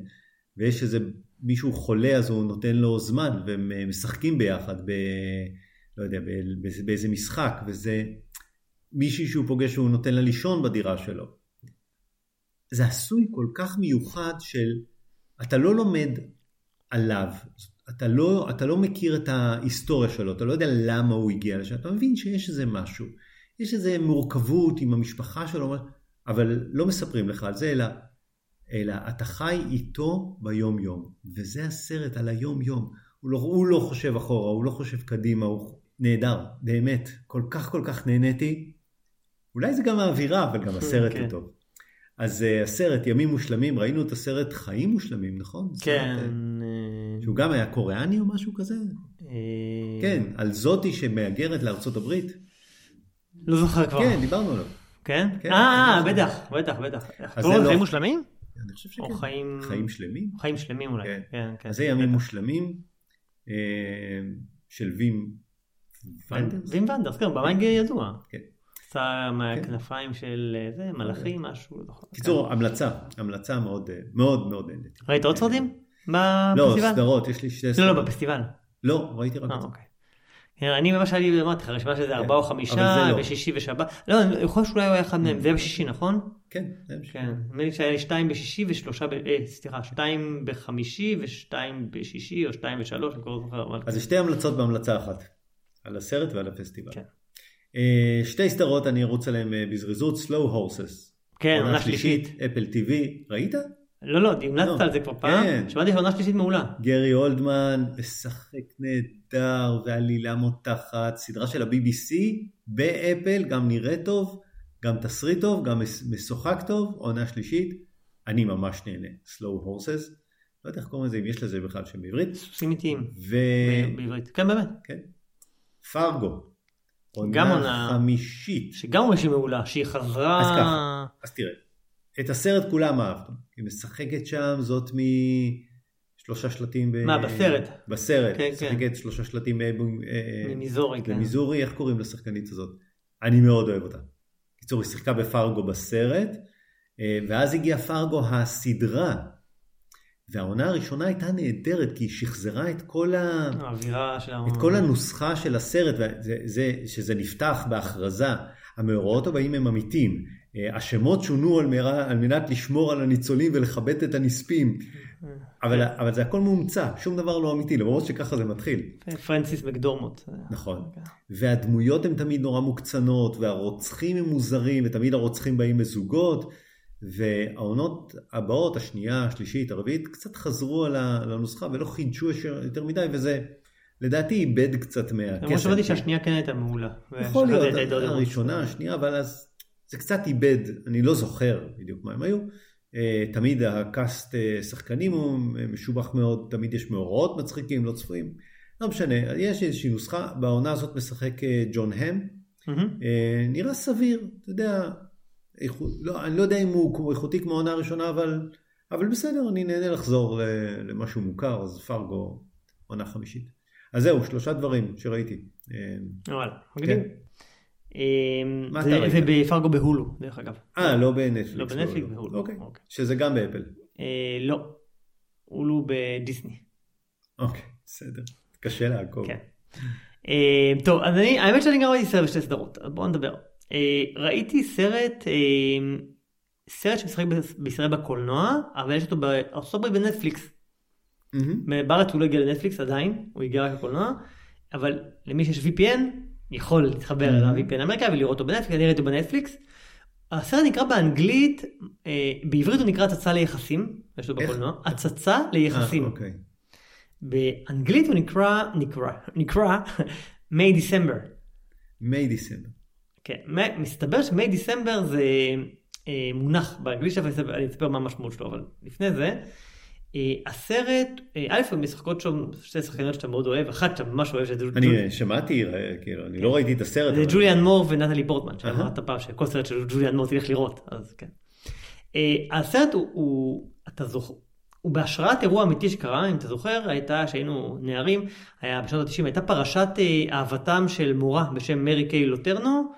ויש איזה מישהו חולה אז הוא נותן לו זמן, והם אה, משחקים ביחד ב... לא יודע, באיזה משחק, וזה מישהי שהוא פוגש והוא נותן לה לישון בדירה שלו. זה עשוי כל כך מיוחד של, אתה לא לומד עליו, אתה לא, אתה לא מכיר את ההיסטוריה שלו, אתה לא יודע למה הוא הגיע לשם, אתה מבין שיש איזה משהו, יש איזה מורכבות עם המשפחה שלו, אבל לא מספרים לך על זה, אלא, אלא אתה חי איתו ביום יום, וזה הסרט על היום יום. הוא לא, הוא לא חושב אחורה, הוא לא חושב קדימה, הוא נהדר, באמת, כל כך כל כך נהניתי. אולי זה גם האווירה, אבל גם הסרט כן. הוא טוב. אז uh, הסרט ימים מושלמים, ראינו את הסרט חיים מושלמים, נכון? כן. אה, שהוא גם היה קוריאני או משהו כזה? אה, כן, על זאתי שמהגרת לארצות הברית. לא זוכר כבר. כן, דיברנו עליו. כן? כן, אה, כן. בטח, בטח, בטח. אז קוראים זה לזה לא- חיים מושלמים? אני חושב או שכן. חיים... חיים שלמים? חיים שלמים אולי. כן. כן, כן. אז זה ימים בטח. מושלמים של וים ונדרס. וים ונדרס, כן, במאי ידוע. כן. עשה מהכנפיים של אה, זה, מלאכים, משהו, לא. קיצור, המלצה, המלצה מאוד אה, מאוד מאוד. ראית עוד סרטים? לא, בפסטיבל? סדרות, יש לי שתי לא, סדרות. לא, בפסטיבל. לא, ראיתי רק אה, את זה. אוקיי. כן, אני ממש היה לי, אמרתי לך, רשימה שזה ארבעה או חמישה, זה לא. ושישי ושבת. לא, אני יכול שאולי הוא היה אחד מהם, זה היה בשישי, נכון? כן, זה מה ש- כן. נדמה לי שהיה לי שתיים בשישי ושלושה, אה, סליחה, שתיים בחמישי ושתיים בשישי, או שתיים ושלוש, אני כבר לא זוכר. אז זה שתי המלצות בהמלצה אחת, על הסרט ועל הפסטיבל. כן. אה, שתי סדרות אני ארוץ עליהן אה, בזריזות, Slow Horses. כן, עונה שלישית. אפל TV, ראית? לא, לא, המלצת לא. על זה כבר פעם. כן. שמעתי שעונה שלישית מעולה. גרי אולדמן משחק נהדר ועלילה מותחת, סדרה של ה-BBC באפל, גם נראה טוב, גם תסריט טוב, גם מש- משוחק טוב, עונה שלישית, אני ממש נהנה, Slow Horses, לא יודע איך קוראים לזה, אם יש לזה בכלל שם בעברית, סוסים איטיים. ו... בעברית. כן, באמת. כן. פרגו, גם עונה עונה- חמישית. שגם אומרים שהיא מעולה, שהיא חזרה... אז ככה. אז תראה, את הסרט כולם אהבתם, היא משחקת שם, זאת משלושה שלטים ב... מה, בסרט? בסרט, כן, משחקת שלושה שלטים ב- ב- אה, ממיזורי, כן. במיזורי, איך קוראים לשחקנית הזאת? אני מאוד אוהב אותה. בקיצור, היא שיחקה בפרגו בסרט, אה, ואז הגיעה פרגו הסדרה, והעונה הראשונה הייתה נהדרת, כי היא שחזרה את כל ה... של. את כל הנוסחה של הסרט, וזה, זה, שזה נפתח בהכרזה, המאורעות הבאים הם אמיתיים. אה, השמות שונו על, מרה, על מנת לשמור על הניצולים ולכבד את הנספים, אבל, אבל זה הכל מומצא, שום דבר לא אמיתי, למרות שככה זה מתחיל. פרנסיס מקדורמוט. נכון. והדמויות הן תמיד נורא מוקצנות, והרוצחים הם מוזרים, ותמיד הרוצחים באים בזוגות, והעונות הבאות, השנייה, השלישית, הרביעית, קצת חזרו על הנוסחה ולא חידשו יותר מדי, וזה לדעתי איבד קצת מהקסם. למרות שמעתי שהשנייה כן הייתה מעולה. יכול להיות, הראשונה, השנייה, אבל אז זה קצת איבד, אני לא זוכר בדיוק מה הם היו. אה, תמיד הקאסט אה, שחקנים הוא משובח מאוד, תמיד יש מאורעות מצחיקים, לא צפויים. לא משנה, יש איזושהי נוסחה, בעונה הזאת משחק אה, ג'ון האם. אה, נראה סביר, אתה יודע, איכו, לא, אני לא יודע אם הוא איכותי כמו העונה הראשונה, אבל, אבל בסדר, אני נהנה לחזור למשהו מוכר, אז פרגו עונה חמישית. אז זהו, שלושה דברים שראיתי. וואלה, מגניב. כן. אמ, זה-? זה בפרגו בהולו, דרך אגב. אה, לא בנטפליקס. לא בנטפליקס, בהולו. אוקיי. אוקיי. שזה גם באפל. אה, לא. הולו בדיסני. אוקיי, בסדר. קשה לעקוב. כן. אה, טוב, אז אני, האמת שאני גם ראיתי סרט בשתי סדרות, אז בואו נדבר. אה, ראיתי סרט, סרט שמשחק בישראל בקולנוע, אבל יש אותו בארצות הברית בנטפליקס. בארץ הוא לא הגיע לנטפליקס עדיין, הוא הגיע רק לקולנוע, אבל למי שיש VPN, יכול להתחבר Mhm. אל ה-VPN האמריקאי ולראות אותו בנטפליקס, אני ראיתי אותו בנטפליקס. הסרט נקרא באנגלית, אה, בעברית הוא נקרא הצצה ליחסים, יש לו? בקולנוע, הצצה ליחסים. אה, אוקיי. באנגלית הוא נקרא, נקרא, נקרא מיי דיסמבר. מיי דיסמבר. כן, מסתבר שמיי דיסמבר זה אה, מונח באנגלית אני אספר מה המשמעות שלו, אבל לפני זה, הסרט, אה, א', הן משחקות שם שתי שחקניות שאתה מאוד אוהב, אחת שאתה ממש אוהב, שזה אני אה, שמעתי, אה, כאילו, אני לא ראיתי את הסרט. זה ג'וליאן מור ונטלי פורטמן. שאמרת פעם שכל סרט של ג'וליאן מור תלך לראות, אז כן. אה, הסרט הוא, אתה זוכר, הוא בהשראת אירוע אמיתי שקרה, אם אתה זוכר, הייתה, שהיינו נערים, היה בשנות ה-90, הייתה פרשת אה, אהבתם של מורה בשם מרי קיי לוטרנו,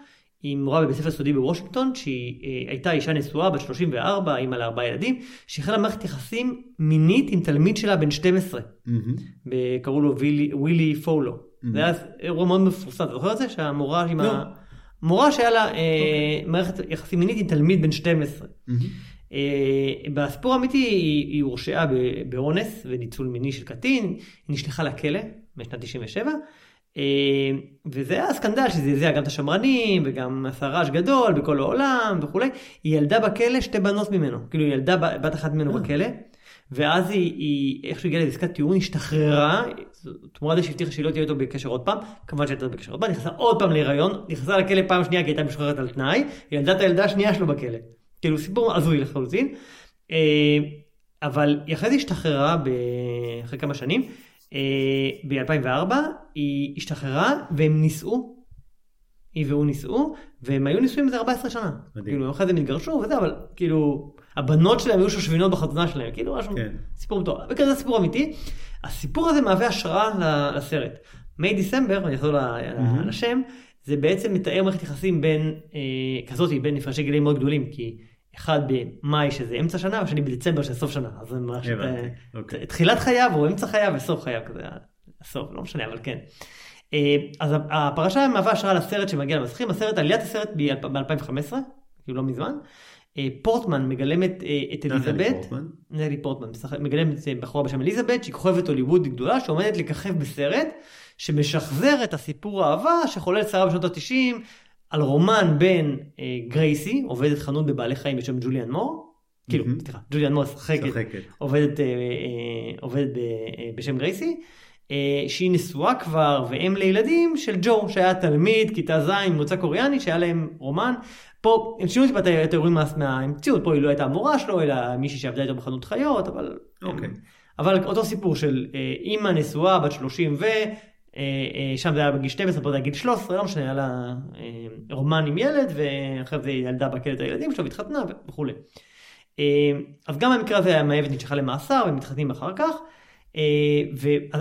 היא מורה בבית ספר סודי בוושינגטון, שהיא אה, הייתה אישה נשואה בת 34, אימא לארבעה ילדים, שהחלה מערכת יחסים מינית עם תלמיד שלה בן 12. מהמם. ב- קראו לו וילי, ווילי פולו. Mhm. זה היה אירוע מאוד מפורסם, אתה זוכר את זה? שהמורה עם לא. ה... מורה שהיה לה אה, אוקיי. מערכת יחסים מינית עם תלמיד בן 12. מהמם. אה, בסיפור האמיתי היא הורשעה באונס וניצול מיני של קטין, היא נשלחה לכלא בשנת 97, אה, וזה היה סקנדל שזעזע גם את השמרנים וגם עשה רעש גדול בכל העולם וכולי. היא ילדה בכלא שתי בנות ממנו, כאילו היא ילדה בת אחת ממנו אה. בכלא, ואז היא, היא איכשהו הגיעה לעסקת טיעון, השתחררה, תמורת זה שהבטיחה שהיא לא תהיה איתו בקשר עוד פעם, כמובן שהייתה בקשר עוד פעם, נכנסה עוד פעם להיריון, נכנסה לכלא פעם שנייה כי הייתה משוחררת על תנאי, היא ילדה את הילדה השנייה שלו בכלא. כאילו סיפור הזוי לחלוטין. אה, אבל היא אחרי זה השתחררה. אחרי כמה שנים, ב-2004 היא השתחררה והם נישאו, היא והוא נישאו, והם היו נישואים איזה 14 שנה. מדהים. כאילו אחרי זה הם התגרשו וזה, אבל כאילו הבנות שלהם היו שושבינות בחתונה שלהם, כאילו משהו, כן. סיפור מטורף, וכזה סיפור אמיתי. הסיפור הזה מהווה השראה לסרט. מיי דיסמבר, אני אחזור. לשם, זה בעצם מתאר מערכת יחסים בין, אה, כזאת, בין הפרשי גילאים מאוד גדולים, כי אחד במאי שזה אמצע שנה, והשני בדצמבר שזה סוף שנה. אז זה ממש הבנתי, אה, אוקיי. תחילת חייו או אמצע חייו וסוף חייו, כזה, הסוף, לא משנה, אבל כן. אה, אז הפרשה מהווה השראה לסרט שמגיע למסכים, הסרט, עליית הסרט ב-2015, כאילו לא מזמן. אה, פורטמן מגלמת אה, את אליזבת, פורטמן. נלי פורטמן, מגלמת אה, בחורה בשם אליזבת, שהיא כוכבת הוליווד גדולה, שעומדת לככב בסרט, שמשחזר את הסיפור האהבה שחולל שרה בשנות ה-90, על רומן בין אה, גרייסי, עובדת חנות בבעלי חיים בשם ג'וליאן מור, כאילו, מהמם. סליחה, ג'וליאן מור משחקת, משחקת. עובדת, אה, אה, עובדת אה, בשם גרייסי, אה, שהיא נשואה כבר ואם לילדים של ג'ו, שהיה תלמיד כיתה ז' ממוצא קוריאני, שהיה להם רומן. פה הם שינו טיפה את האירועים מה- מהמציאות, פה היא לא הייתה המורה שלו, אלא מישהי שעבדה איתו בחנות חיות, אבל... אוקיי. אבל אותו סיפור של אה, אימא נשואה בת 30 ו... שם זה היה בגיל 12, פה זה היה גיל 13, לא משנה, היה לה אה, רומן עם ילד, ואחרי זה היא ילדה את הילדים שלו והתחתנה וכולי. אה, אז גם במקרה הזה המאהבת נשלחה למאסר והם מתחתנים אחר כך. אה,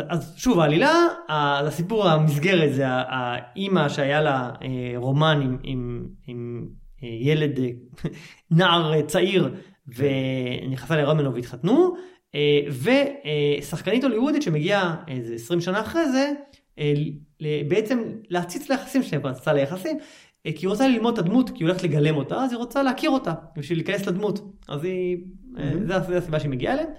אז שוב העלילה, הסיפור המסגרת זה האימא שהיה לה אה, רומן עם, עם, עם אה, ילד, אה, נער אה, צעיר ונכנסה להיריון והתחתנו. אה, ושחקנית הוליוודית שמגיעה איזה 20 שנה אחרי זה, אה, בעצם להציץ ליחסים שלהם, רצתה ליחסים, אה, כי היא רוצה ללמוד את הדמות, כי היא הולכת לגלם אותה, אז היא רוצה להכיר אותה, בשביל להיכנס לדמות. אז היא, אה, Mhm. זה זה הסיבה שהיא מגיעה אליהם.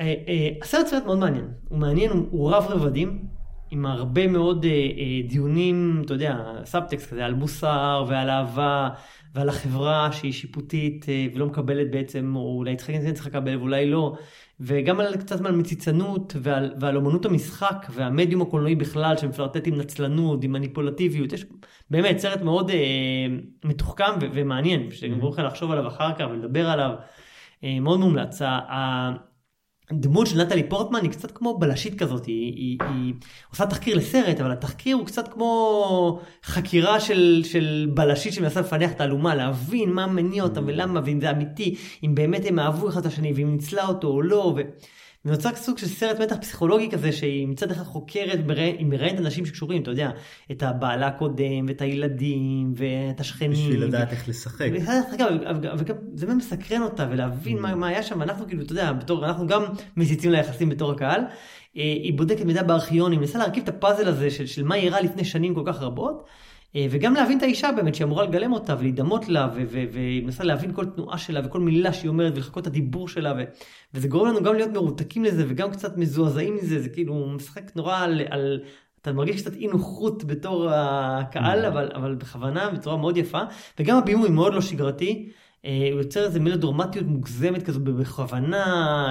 אה, אה, הסרט סרט מאוד מעניין, הוא מעניין, הוא- הוא רב רבדים, עם הרבה מאוד אה, אה, דיונים, אתה יודע, סאבטקסט כזה, על מוסר ועל אהבה ועל החברה שהיא שיפוטית אה, ולא מקבלת בעצם, או אולי צריכה כן צריכה לקבל ואולי לא, וגם על קצת על מציצנות ועל, ועל אומנות המשחק והמדיום הקולנועי בכלל שמפלרטט עם נצלנות, עם מניפולטיביות, יש באמת סרט מאוד אה, מתוחכם ו- ומעניין, שגם Mhm. mm לחשוב עליו אחר כך ולדבר עליו, אה, מאוד מומלץ. הדמות של נטלי פורטמן היא קצת כמו בלשית כזאת, היא, היא, היא עושה תחקיר לסרט, אבל התחקיר הוא קצת כמו חקירה של, של בלשית שמנסה לפענח את האלומה, להבין מה מניע אותה ולמה, ואם זה אמיתי, אם באמת הם אהבו אחד את השני, ואם ניצלה אותו או לא, ו... ונוצר סוג של סרט מתח פסיכולוגי כזה, שהיא מצד אחד חוקרת, היא מראיינת אנשים שקשורים, אתה יודע, את הבעלה הקודם, ואת הילדים, ואת השכנים. בשביל לדעת איך לשחק. וגם, זה מסקרן אותה ולהבין מה, מה היה שם ואנחנו כאילו אתה יודע בתור אנחנו גם מציצים ליחסים בתור הקהל. אה, היא בודקת מידע בארכיונים מנסה להרכיב את הפאזל הזה של, של מה אירע לפני שנים כל כך רבות. אה, וגם להבין את האישה באמת שהיא אמורה לגלם אותה ולהידמות לה והיא מנסה להבין כל תנועה שלה וכל מילה שהיא אומרת ולחכות את הדיבור שלה ו- וזה גורם לנו גם להיות מרותקים לזה וגם קצת מזועזעים מזה זה כאילו משחק נורא על, על אתה מרגיש קצת אי נוחות בתור הקהל Mm. אבל, אבל בכוונה בצורה מאוד יפה וגם הבימוי מאוד לא שגרתי. אה, הוא יוצר איזה מלודרמטיות מוגזמת כזו בכוונה,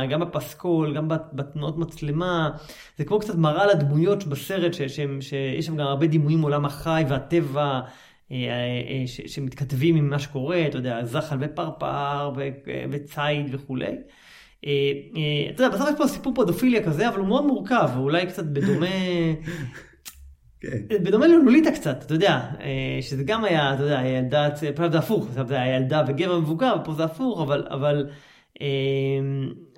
גם בפסקול, גם בת- בתנועות מצלמה. זה כמו קצת מראה לדמויות בסרט, ש- שהם- שיש שם גם הרבה דימויים מעולם החי והטבע, אה, אה, ש- שמתכתבים עם מה שקורה, אתה יודע, זחל ופרפר ו- וציד וכולי. אתה יודע, בסוף יש פה סיפור פודופיליה כזה, אבל הוא מאוד מורכב, ואולי קצת בדומה... כן. בדומה ללוליטה קצת, אתה יודע, אה, שזה גם היה, אתה יודע, ילדה, פעם זה הפוך, זה היה ילדה וגבר מבוגר, פה זה הפוך, אבל, אבל, אה,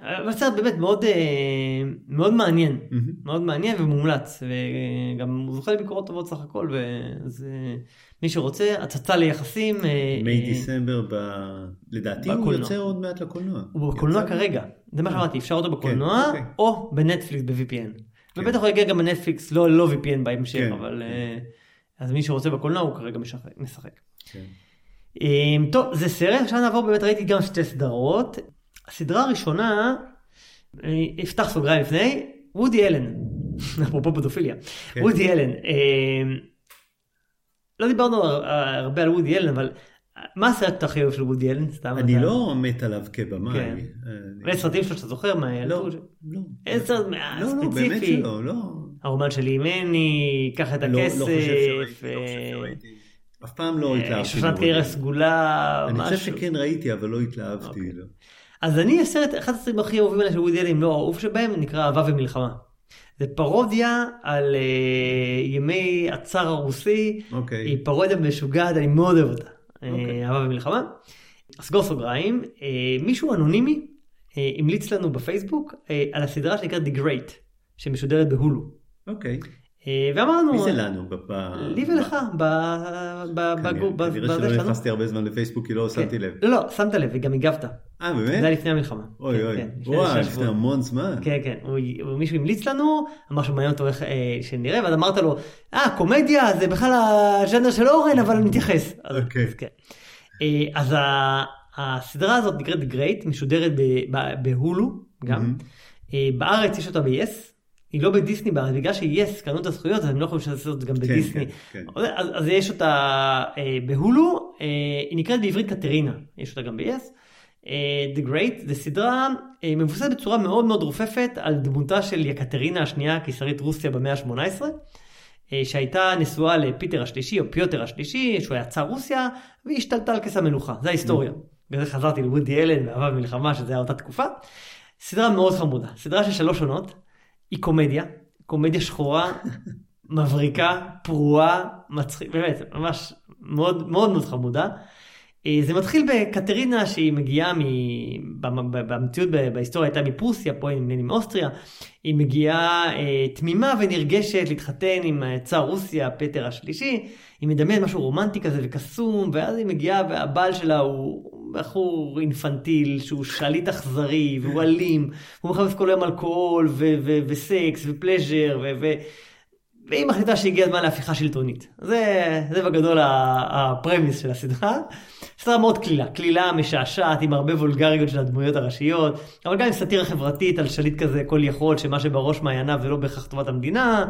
אבל סרט באמת מאוד, אה, מאוד מעניין. מאוד מעניין ומומלץ, וגם הוא זוכה לביקורות טובות סך הכל, וזה, מי שרוצה, הצצה ליחסים, אה, מי אה, דיסמבר, ב... לדעתי הוא בקולנוע. יוצא עוד מעט לקולנוע. הוא בקולנוע? כרגע, זה מה שאמרתי, אפשר אותו בקולנוע, אוקיי. או בנטפליקס ב-VPN. כן. ובטח הוא יגיע גם בנטפליקס, לא לא VPN בהמשך, כן, אבל... כן. אה, אז מי שרוצה בקולנוע הוא כרגע משחק-. כן. אמ, טוב, זה סרט, עכשיו נעבור באמת, ראיתי גם שתי סדרות. הסדרה הראשונה, אני אפתח סוגריים לפני, וודי אלן, אפרופו פדופיליה, כן. וודי אלן. אמ, לא דיברנו הר- הרבה על וודי אלן, אבל מה הסרט הכי אוהב של וודי אלן? סתם אני אתה- לא מת עליו כבמאי. כן. אני- איזה סרטים שלו שאתה זוכר לא, מהילדות? לא. איזה סרט לא, לא, באמת ספציפי? שלא, לא. הרומן של אימני, קח את לא- לא הכסף, חושב שראיתי, לא חושב אה, שראיתי. אף פעם לא אה, התלהבתי. שושנת קריירה. סגולה, אני משהו. חושב שכן ראיתי, אבל לא התלהבתי. אוקיי. לא. אז אני הסרט, אחד הסרטים הכי אהובים עליי של וודי אלן, לא האהוב שבהם, נקרא אהבה ומלחמה. זה פרודיה על אה, ימי הצאר הרוסי, אוקיי. היא פרודיה משוגעת, אני מאוד אוהב אותה. אה, אוקיי. אהבה ומלחמה. סגור סוגריים, אה, מישהו אנונימי אה, המליץ לנו בפייסבוק אה, על הסדרה שנקראת The Great, שמשודרת בהולו. אוקיי. אה, ואמרנו, מי זה לנו? לי ולך, ב- ב- כנראה- שלא. נכנסתי הרבה זמן לפייסבוק כי לא כן. שמתי לב. לא, לא, שמת לב וגם הגבת. אה, זה באמת? היה לפני המלחמה. אוי כן, אוי. כן, וואי, לפני. המון זמן. כן, כן, מישהו המליץ לנו, אמר שמעניין אותו איך אה, שנראה, ואז אמרת לו, אה, קומדיה זה בכלל הז'אנר של אורן, אבל נתייחס. אוקיי. אז. אה, הסדרה הזאת נקראת גרייט, משודרת בהולו גם. אה, בארץ יש אותה ב-yes, היא לא בדיסני בארץ, בגלל ש-yes קנו את הזכויות, אז הם לא יכולים לעשות את זה גם כן, בדיסני. כן, כן. אז, אז יש אותה אה, בהולו, אה, היא נקראת בעברית קטרינה, יש אותה גם ב-yes. The Great, זו סדרה מבוססת בצורה מאוד מאוד רופפת על דמותה של יקטרינה השנייה, קיסרית רוסיה במאה ה-18, שהייתה נשואה לפיטר השלישי או פיוטר השלישי, שהוא היה צר רוסיה, והיא השתלטה על כס המלוכה, זה ההיסטוריה. בגלל זה חזרתי לוודי אלן, ואהבה במלחמה, שזה היה אותה תקופה. סדרה מאוד חמודה, סדרה של שלוש עונות, היא קומדיה, קומדיה שחורה, מבריקה, פרועה, מצחיק, באמת, ממש מאוד מאוד מאוד חמודה. אה, זה מתחיל בקטרינה שהיא מגיעה, מ... במציאות בהיסטוריה הייתה מפרוסיה, פה היא עם אוסטריה, היא מגיעה אה, תמימה ונרגשת להתחתן עם אה, צאר רוסיה, פטר השלישי, היא מדמיינת משהו רומנטי כזה וקסום, ואז היא מגיעה והבעל שלה הוא בחור אינפנטיל, שהוא שליט אכזרי, והוא אלים, הוא מחפש כל היום אלכוהול ו- ו- וסקס ופלז'ר, ו- ו- והיא מחליטה שהגיע הזמן להפיכה שלטונית. זה, זה בגדול ה premise של הסדרה. סדרה מאוד קלילה, קלילה משעשעת עם הרבה וולגריות של הדמויות הראשיות, אבל גם עם סאטירה חברתית על שליט כזה כל יכול, שמה שבראש מעייניו זה לא בהכרח טובת המדינה,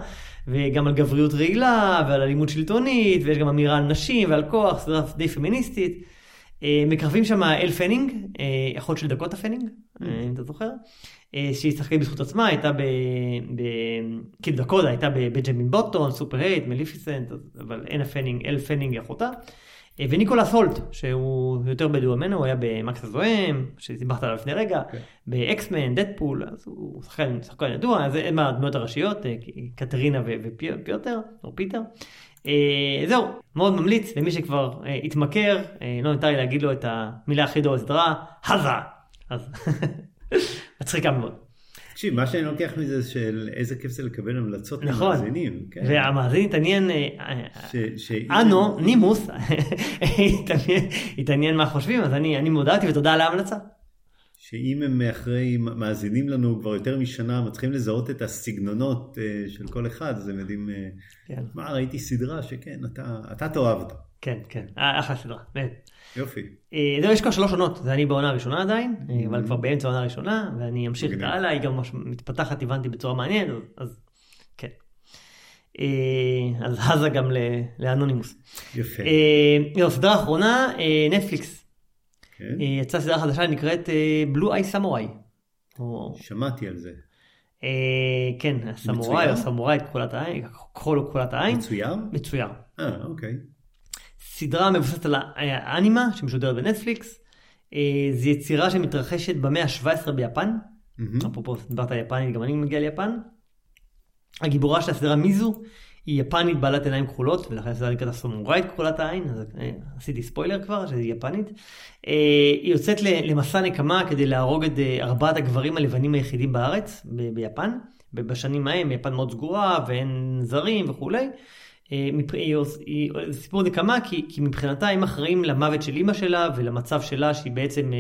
וגם על גבריות רעילה ועל אלימות שלטונית, ויש גם אמירה על נשים ועל כוח, סדרה די פמיניסטית. אה, מככבים שם אל פנינג, אה, אחות של דקוטה פנינג, אה, אם אתה זוכר, שהיא שחקנית בזכות עצמה, הייתה ב... ב... כאילו דקודה הייתה בבנג'מין בוטון, סופר הייט, מליפיסנט, אבל אין הפנינג, אל פנינג היא אחותה. וניקולס הולט, שהוא יותר בדו ממנו, הוא היה במקס הזוהם, שסיבכת עליו לפני רגע, okay. כן. באקסמן, דדפול, אז הוא שחקן, שחקן ידוע, אז הם הדמויות הראשיות, קטרינה ופיוטר, או פיטר. אה, זהו, מאוד ממליץ למי שכבר אה, התמכר, אה, לא ניתן לי להגיד לו את המילה הכי בסדרה, הזה. אז מצחיקה מאוד. תקשיב, מה שאני לוקח מזה של איזה כיף זה לקבל המלצות נכון. ממאזינים. כן. והמאזין התעניין, אנו, נימוס, התעניין מה חושבים, אז אני מודעתי ותודה על ההמלצה. שאם הם אחרי, מאזינים לנו כבר יותר משנה, מצליחים לזהות את הסגנונות uh, של כל אחד, אז הם יודעים, uh, כן. מה, ראיתי סדרה שכן, אתה, אתה תאהב אותה. כן, כן, אה, אחלה סדרה, באמת. יופי. זהו, יש כבר שלוש עונות, זה אני בעונה הראשונה עדיין, mm-hmm. אבל כבר באמצע העונה הראשונה, ואני אמשיך את הלאה, היא גם ממש מתפתחת, הבנתי, בצורה מעניינת, אז כן. אז הזה גם לאנונימוס. יפה. זהו, סדרה אחרונה, נטפליקס. כן. אה, יצאה סדרה חדשה נקראת בלו איי סמוראי. שמעתי על זה. אה, כן, הסמוראי או סמוראי, כחולת העין, כחול או כחולת העין. מצויר? מצויר. אה, אוקיי. סדרה מבוססת על האנימה שמשודרת בנטפליקס. אה, זו יצירה שמתרחשת במאה ה-17 ביפן. אפרופו, דיברת על יפנית, גם אני מגיע ליפן. הגיבורה של הסדרה מיזו היא יפנית בעלת עיניים כחולות, ולכן זה נקראת הסמוראית כחולת העין, אז אה, עשיתי ספוילר כבר, שהיא יפנית. אה, היא יוצאת למסע נקמה כדי להרוג את אה, ארבעת הגברים הלבנים היחידים בארץ, ב- ביפן. בשנים ההם יפן מאוד סגורה ואין זרים וכולי. זה סיפור נקמה כי, כי מבחינתה הם אחראים למוות של אימא שלה ולמצב שלה שהיא בעצם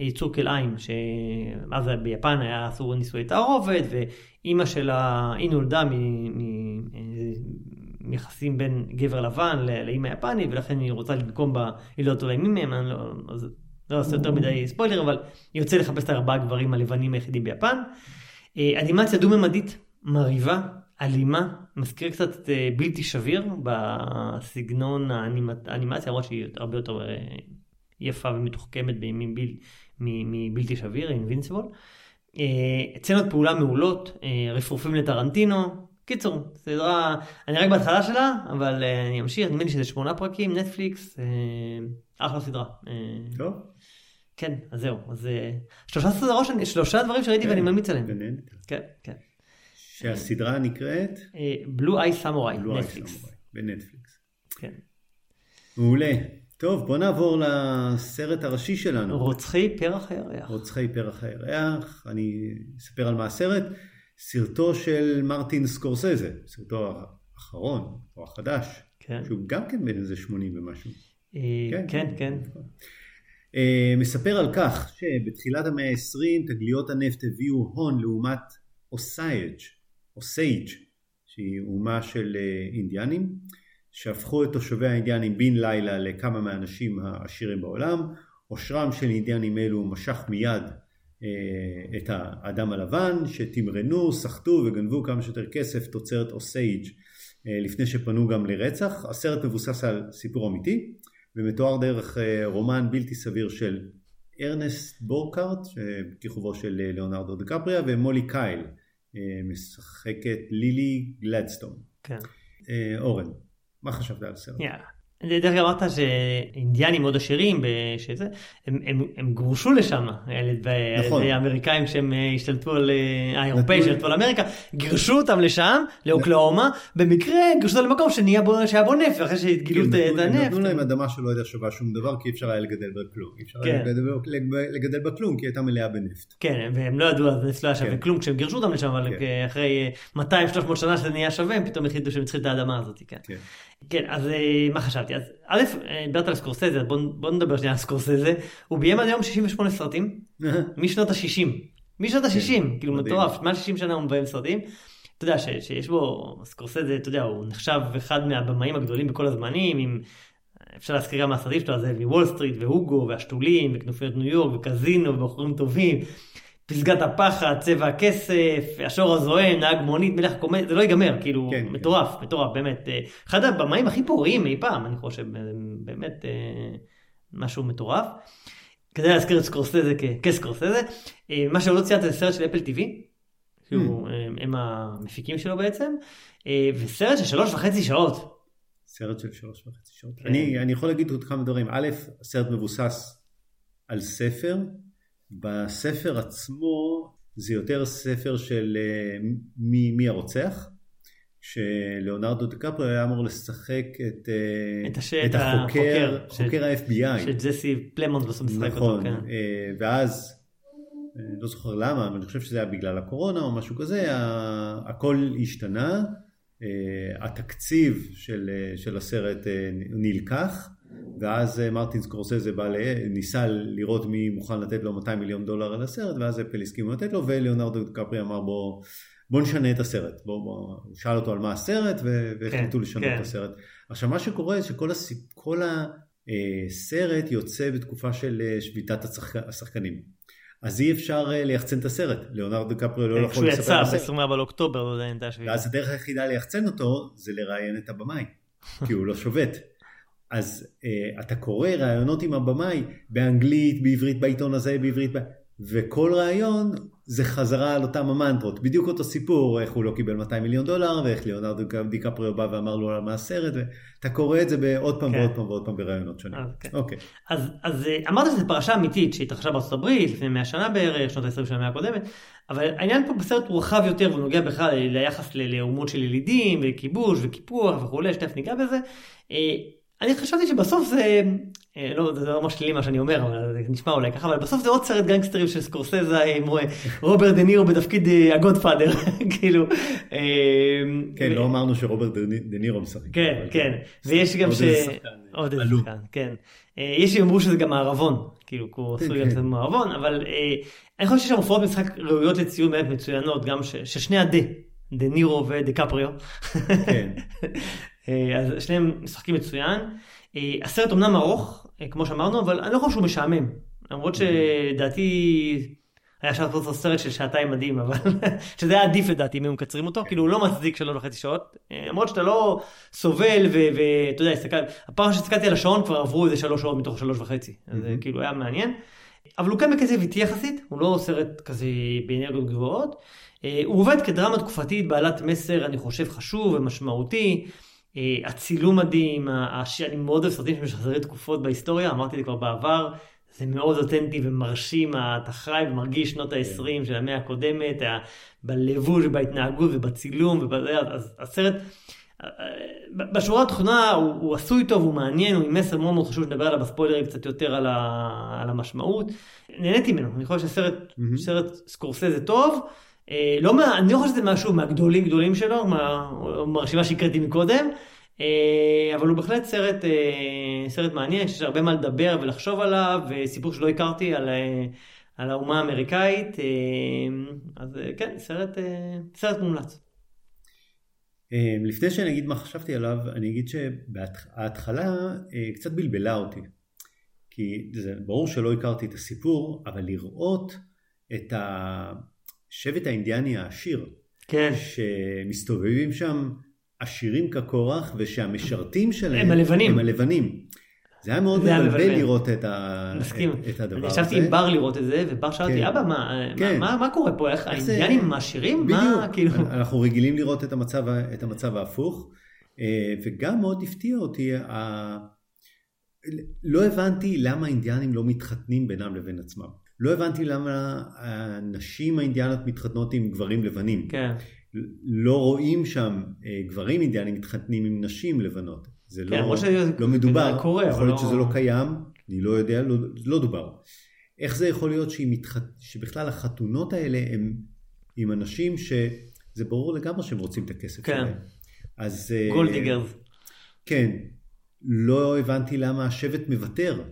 יצור כלאיים, שאז ביפן היה אסור נישואי תערובת, ואימא שלה, היא נולדה מיחסים בין גבר לבן לאימא יפני, ולכן היא רוצה לנקום בה, היא לא מי מהם, אני לא, אז לא אעשה יותר מדי ספוילר, אבל היא יוצאת לחפש את ארבעה גברים הלבנים היחידים ביפן. אה, אנימציה דו-ממדית, מרהיבה, אלימה, מזכיר קצת את אה, בלתי שביר בסגנון האנימציה, למרות שהיא הרבה יותר אה, יפה ומתוחכמת בימים בל... מבלתי שביר, אינבינסיבול. סצנות פעולה מעולות, אה, רפרופים לטרנטינו. קיצור, סדרה, אני רק בהתחלה שלה, אבל אה, אני אמשיך, נדמה לי שזה שמונה פרקים, נטפליקס, אה, אחלה סדרה. טוב. כן, אז זהו, אז שלושה סדרות, שלושה דברים שראיתי כן, ואני ממליץ עליהם. כן, כן. שהסדרה נקראת? בלו איי סמוראי, נטפליקס. בנטפליקס. כן. מעולה. טוב, בוא נעבור לסרט הראשי שלנו. רוצחי פרח הירח. רוצחי פרח הירח, אני אספר על מה הסרט. סרטו של מרטין סקורסזה, סרטו האחרון, או החדש, כן. שהוא גם כן בן איזה 80 ומשהו. אה, כן, כן. כן. אה, מספר על כך שבתחילת המאה ה-20 תגליות הנפט הביאו הון לאומת אוסייג', אוסייג', שהיא אומה של אה, אינדיאנים. שהפכו את תושבי האינדיאנים בן לילה לכמה מהאנשים העשירים בעולם. עושרם של אינדיאנים אלו משך מיד אה, את האדם הלבן שתמרנו, סחטו וגנבו כמה שיותר כסף תוצרת אוסייג' אה, לפני שפנו גם לרצח. הסרט מבוסס על סיפור אמיתי ומתואר דרך אה, רומן בלתי סביר של ארנסט בורקארט, בכיכובו של ליאונרדו דקפריה, ומולי קייל, משחקת לילי גלדסטון. כן. אורן, מה חשבת על הסרט? Yeah. דרך אגב אמרת שאינדיאנים מאוד עשירים, שזה, הם, הם, הם גורשו לשם, נכון. האמריקאים שהם אה, השתלטו על, אה, האירופאים שהשתלטו על אמריקה, גירשו אותם לשם, לאוקלאומה, במקרה גירשו אותם למקום שנהיה בו, שהיה בו נפט, אחרי שגילו את הנפט. נתנו להם אדמה שלא הייתה שווה שום דבר, כי אפשר היה לגדל בה כלום. אי אפשר היה כן. לגדל בה כלום, כי הייתה מלאה בנפט. כן, והם לא ידעו, אז לא היה שווה כן. כלום כשהם גירשו אותם לשם, אבל כן. אחרי 200-300 שנה שזה נהיה שווה, הם פתאום החליטו שהם צריכים את האדמה הזאת. כן, אז מה חשבתי? אז א', דיברת על סקורסזה, בוא נדבר שנייה על סקורסזה, הוא ביים עד היום 68 סרטים, משנות ה-60, משנות ה-60, כן, כאילו מטורף, מעל 60 שנה הוא מביים סרטים. אתה יודע שיש בו, סקורסזה, אתה יודע, הוא נחשב אחד מהבמאים הגדולים בכל הזמנים, עם, אפשר להזכיר גם מהסרטים שלו, זה מוול סטריט והוגו והשתולים וכנופיות ניו יורק וקזינו ובחורים טובים. פסגת הפחד, צבע הכסף, השור הזוהם, נהג מונית, מלך קומד, זה לא ייגמר, כאילו, כן, מטורף, כן. מטורף, באמת. אה, אחד הבמאים הכי פוריים אי פעם, אני חושב, באמת אה, משהו מטורף. כדי להזכיר את סקורסזה כסקורסזה, אה, מה שעוד לא ציינת זה סרט של אפל טיווי, שהוא, mm. הם המפיקים שלו בעצם, וסרט של שלוש וחצי שעות. סרט של שלוש וחצי שעות. כן. אני, אני יכול להגיד עוד כמה דברים. א', הסרט מבוסס על ספר בספר עצמו זה יותר ספר של אה, מי, מי הרוצח, שלאונרדו דקפרי היה אמור לשחק את, אה, את, השד, את החוקר, חוקר ה-FBI. שג'סי פלמונט בסוף משחק נכון, אותו, כן. אה, ואז, לא זוכר למה, אבל אני חושב שזה היה בגלל הקורונה או משהו כזה, הכל השתנה, התקציב של, של הסרט נלקח. ואז אה, מרטין סקורסזה בא, ניסה לראות מי מוכן לתת לו 200 מיליון דולר על הסרט, ואז אפל הסכימו לתת לו, וליאונרדו קפרי אמר בוא, בוא נשנה את הסרט. בוא, בוא, הוא שאל אותו על מה הסרט, והחליטו כן, לשנות כן. את הסרט. עכשיו מה שקורה זה שכל הסיפ, כל הסרט אה, יוצא בתקופה של אה, שביתת השחק, השחקנים. אז אי אפשר ליחצן את הסרט, ליאונרדו קפרי לא יכול לספר את הסרט. כשהוא יצא ב-24 לאוקטובר, לא יודע אם אתה שביתה. ואז הדרך היחידה ליחצן אותו זה לראיין את הבמאי, כי הוא לא שובת. אז uh, אתה קורא ראיונות עם הבמאי באנגלית, בעברית בעיתון הזה, בעברית, ב... וכל ראיון זה חזרה על אותם המנטרות, בדיוק אותו סיפור, איך הוא לא קיבל 200 מיליון דולר, ואיך ליאונרדו דיקפריו בא ואמר לו על מה הסרט, ואתה קורא את זה בעוד פעם כן. ועוד פעם ועוד פעם בראיונות שונים. אז, כן. אוקיי. אז, אז אה, אמרת שזו פרשה אמיתית שהתרחשה בארצות הברית לפני 100 שנה בערך, שנות ה-20 של המאה הקודמת, אבל העניין פה בסרט הוא רחב יותר, והוא נוגע בכלל ליחס לאומות של ילידים, וכיבוש וקיפוח וכולי, שתכף ניגע בזה. אני חשבתי שבסוף זה, אה, לא, זה לא ממש שלילי מה שאני אומר, אבל זה נשמע אולי ככה, אבל בסוף זה עוד סרט גנגסטרים של סקורסזה עם רוברט דה נירו בתפקיד הגודפאדר, אה, כאילו. אה, כן, לא אמרנו שרוברט דה נירו משחק. כן, כן, ויש גם ש... עוד איזה שחקן, כן. יש שיאמרו שזה גם מערבון, כאילו, הוא עשוי להיות כן. מערבון, אבל אני חושב שיש שם הופעות משחק ראויות לציון באמת מצוינות, גם של שני הדה, דה נירו ודה קפריו. כן. אה, אז שניהם משחקים מצוין. אה, הסרט אמנם ארוך, אה, כמו שאמרנו, אבל אני לא חושב שהוא משעמם. למרות שדעתי היה אפשר לעשות סרט של שעתיים מדהים, אבל שזה היה עדיף לדעתי אם היו מקצרים אותו, כאילו הוא לא מצדיק שלוש וחצי שעות. למרות שאתה לא סובל ואתה יודע, הסתכל, הפעם שהסתכלתי על השעון כבר עברו איזה שלוש שעות מתוך שלוש וחצי, אז זה כאילו היה מעניין. אבל הוא כן בקצב איטי יחסית, הוא לא סרט כזה באנרגיות גבוהות. הוא עובד כדרמה תקופתית בעלת מסר, אני חושב, חשוב ומשמעותי. אה, הצילום מדהים, אני מאוד אוהב סרטים שמשחזרי תקופות בהיסטוריה, אמרתי את זה כבר בעבר, זה מאוד אותנטי ומרשים, אתה חי ומרגיש שנות ה-20 כן. של המאה הקודמת, בלבוש ובהתנהגות ובצילום, ובזה, אז הסרט, אה, בשורה התחתונה הוא, הוא עשוי טוב, הוא מעניין, הוא עם מסר מאוד מאוד חשוב שנדבר עליו בספוילרים קצת יותר על, ה, על המשמעות. נהניתי ממנו, אני חושב שסרט mm-hmm. סקורסזה טוב. אה, לא מה, אני לא חושב שזה משהו מהגדולים גדולים שלו, מה, מהרשימה שהקראתי מקודם, אה, אבל הוא בהחלט סרט, אה, סרט מעניין, שיש הרבה מה לדבר ולחשוב עליו, וסיפור שלא הכרתי על, על האומה האמריקאית, אז כן, סרט, סרט מומלץ. לפני שאני אגיד מה חשבתי עליו, אני אגיד שההתחלה קצת בלבלה אותי. כי זה ברור שלא הכרתי את הסיפור, אבל לראות את ה... השבט האינדיאני העשיר, כן. שמסתובבים שם עשירים כקורח ושהמשרתים שלהם הם הלבנים. הם הלבנים. זה היה מאוד מבלבל. לראות את, ה... מסכים. את, הדבר אני הזה. ישבתי עם בר לראות את זה, ובר שאל אותי, כן. אבא, מה- כן. מה- מה קורה פה? איך איך זה- האינדיאנים מעשירים? מה, בדיוק, כאילו... אנחנו רגילים לראות את המצב, את המצב ההפוך, אה, וגם מאוד הפתיע אותי, ה- לא הבנתי למה האינדיאנים לא מתחתנים בינם לבין עצמם. לא הבנתי למה הנשים האינדיאניות מתחתנות עם גברים לבנים. כן, לא רואים שם אה, גברים אינדיאנים מתחתנים עם נשים לבנות. זה כן, לא, למרות שזה לא מדובר, קורה, יכול להיות לא- שזה לא קיים, אני לא יודע, לא, לא דובר. איך זה יכול להיות שהיא מתח... שבכלל החתונות האלה הם עם אנשים שזה ברור לגמרי שהם רוצים את הכסף כן. שלהם. אז... אה, gold diggers. כן, לא הבנתי למה השבט מוותר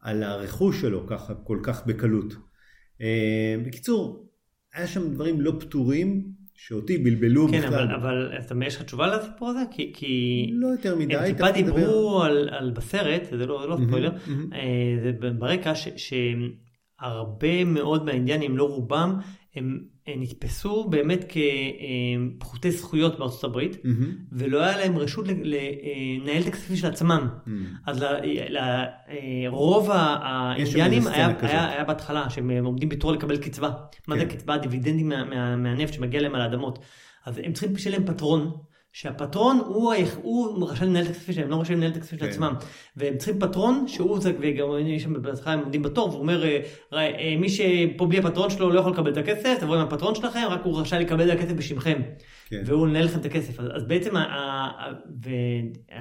על הרכוש שלו ככה כל כך בקלות. אה, בקיצור, היה שם דברים לא פתורים שאותי בלבלו כן, בכלל. אבל, אבל אתה, יש לך תשובה לסיפור הזה? כי, כי לא יותר מדי. הם טיפה. דיברו על, על בסרט, זה לא, לא ספוילר. אה, זה ברקע ש, שהרבה מאוד מהאינדיאנים, לא רובם, הם, הם נתפסו באמת כפחותי זכויות בארצות הברית, מהמם, ולא היה להם רשות ל- לנהל את הכספים של עצמם. מהמם. אז לרוב האינדיאנים איזה היה. היה, היה בהתחלה שהם עומדים בתור לקבל קצבה. מה זה כן. קצבה? דיבידנדים מה, מה, מהנפט שמגיע להם על האדמות. אז הם צריכים לשלם פטרון, שהפטרון הוא, הוא רשאי לנהל את הכספים שלהם, לא רשאי לנהל את הכספים של כן. עצמם. והם צריכים פטרון שהוא זה, וגם יש שם בהתחלה הם עומדים בתור, והוא אומר, אה, אה, מי שפה בלי הפטרון שלו לא יכול לקבל את הכסף, תבואו עם הפטרון שלכם, רק הוא רשאי לקבל את הכסף בשמכם. כן. והוא מנהל לכם את הכסף. אז, אז בעצם ה- ה- ה-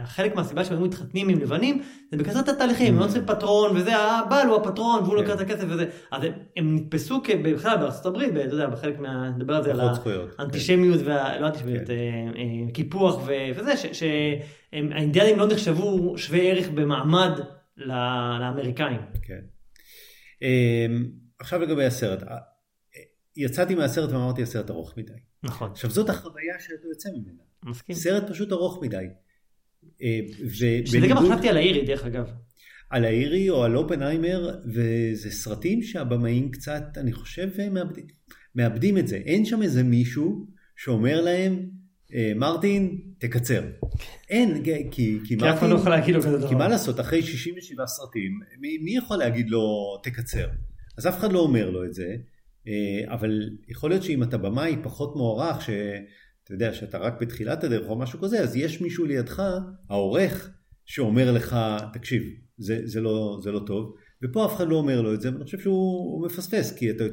וחלק מהסיבה שהם מתחתנים עם לבנים, זה בקצר את התהליכים, הם לא צריכים פטרון, וזה הבעל הוא הפטרון, והוא כן. לוקח את הכסף וזה. אז הם, הם נתפסו בכלל בארצות הברית, אתה יודע, בחלק מה... נדבר על זה, על כן. האנטישמיות. לא אנטישמיות, כן. אה, קיפוח ו... וזה, שהאינדיאנים לא נחשבו שווי ערך במעמד לאמריקאים. כן. אמ, עכשיו לגבי הסרט. יצאתי מהסרט ואמרתי הסרט ארוך מדי. נכון, עכשיו זאת החוויה שאתה יוצא ממנה. מסכים. סרט פשוט ארוך מדי. אה, שזה גם חשבתי על האירי, דרך אגב. על האירי או על אופנהיימר, וזה סרטים שהבמאים קצת, אני חושב, מאבדים, מאבדים את זה. אין שם איזה מישהו שאומר להם, "אה, מרטין, תקצר. אין, כי, כי, כי כי אף אחד לא יכול להגיד לו כזה דבר. כי מה לעשות, אחרי 67 סרטים, מי, מי יכול להגיד לו תקצר? אז אף אחד לא אומר לו את זה, אה, אבל יכול להיות שאם אתה במאי פחות מוערך, שאתה יודע שאתה רק בתחילת הדרך או משהו כזה, אז יש מישהו לידך, העורך, שאומר לך, תקשיב, זה, זה, לא, זה לא טוב, ופה אף אחד לא אומר לו את זה, ואני חושב שהוא הוא מפספס, כי אתה,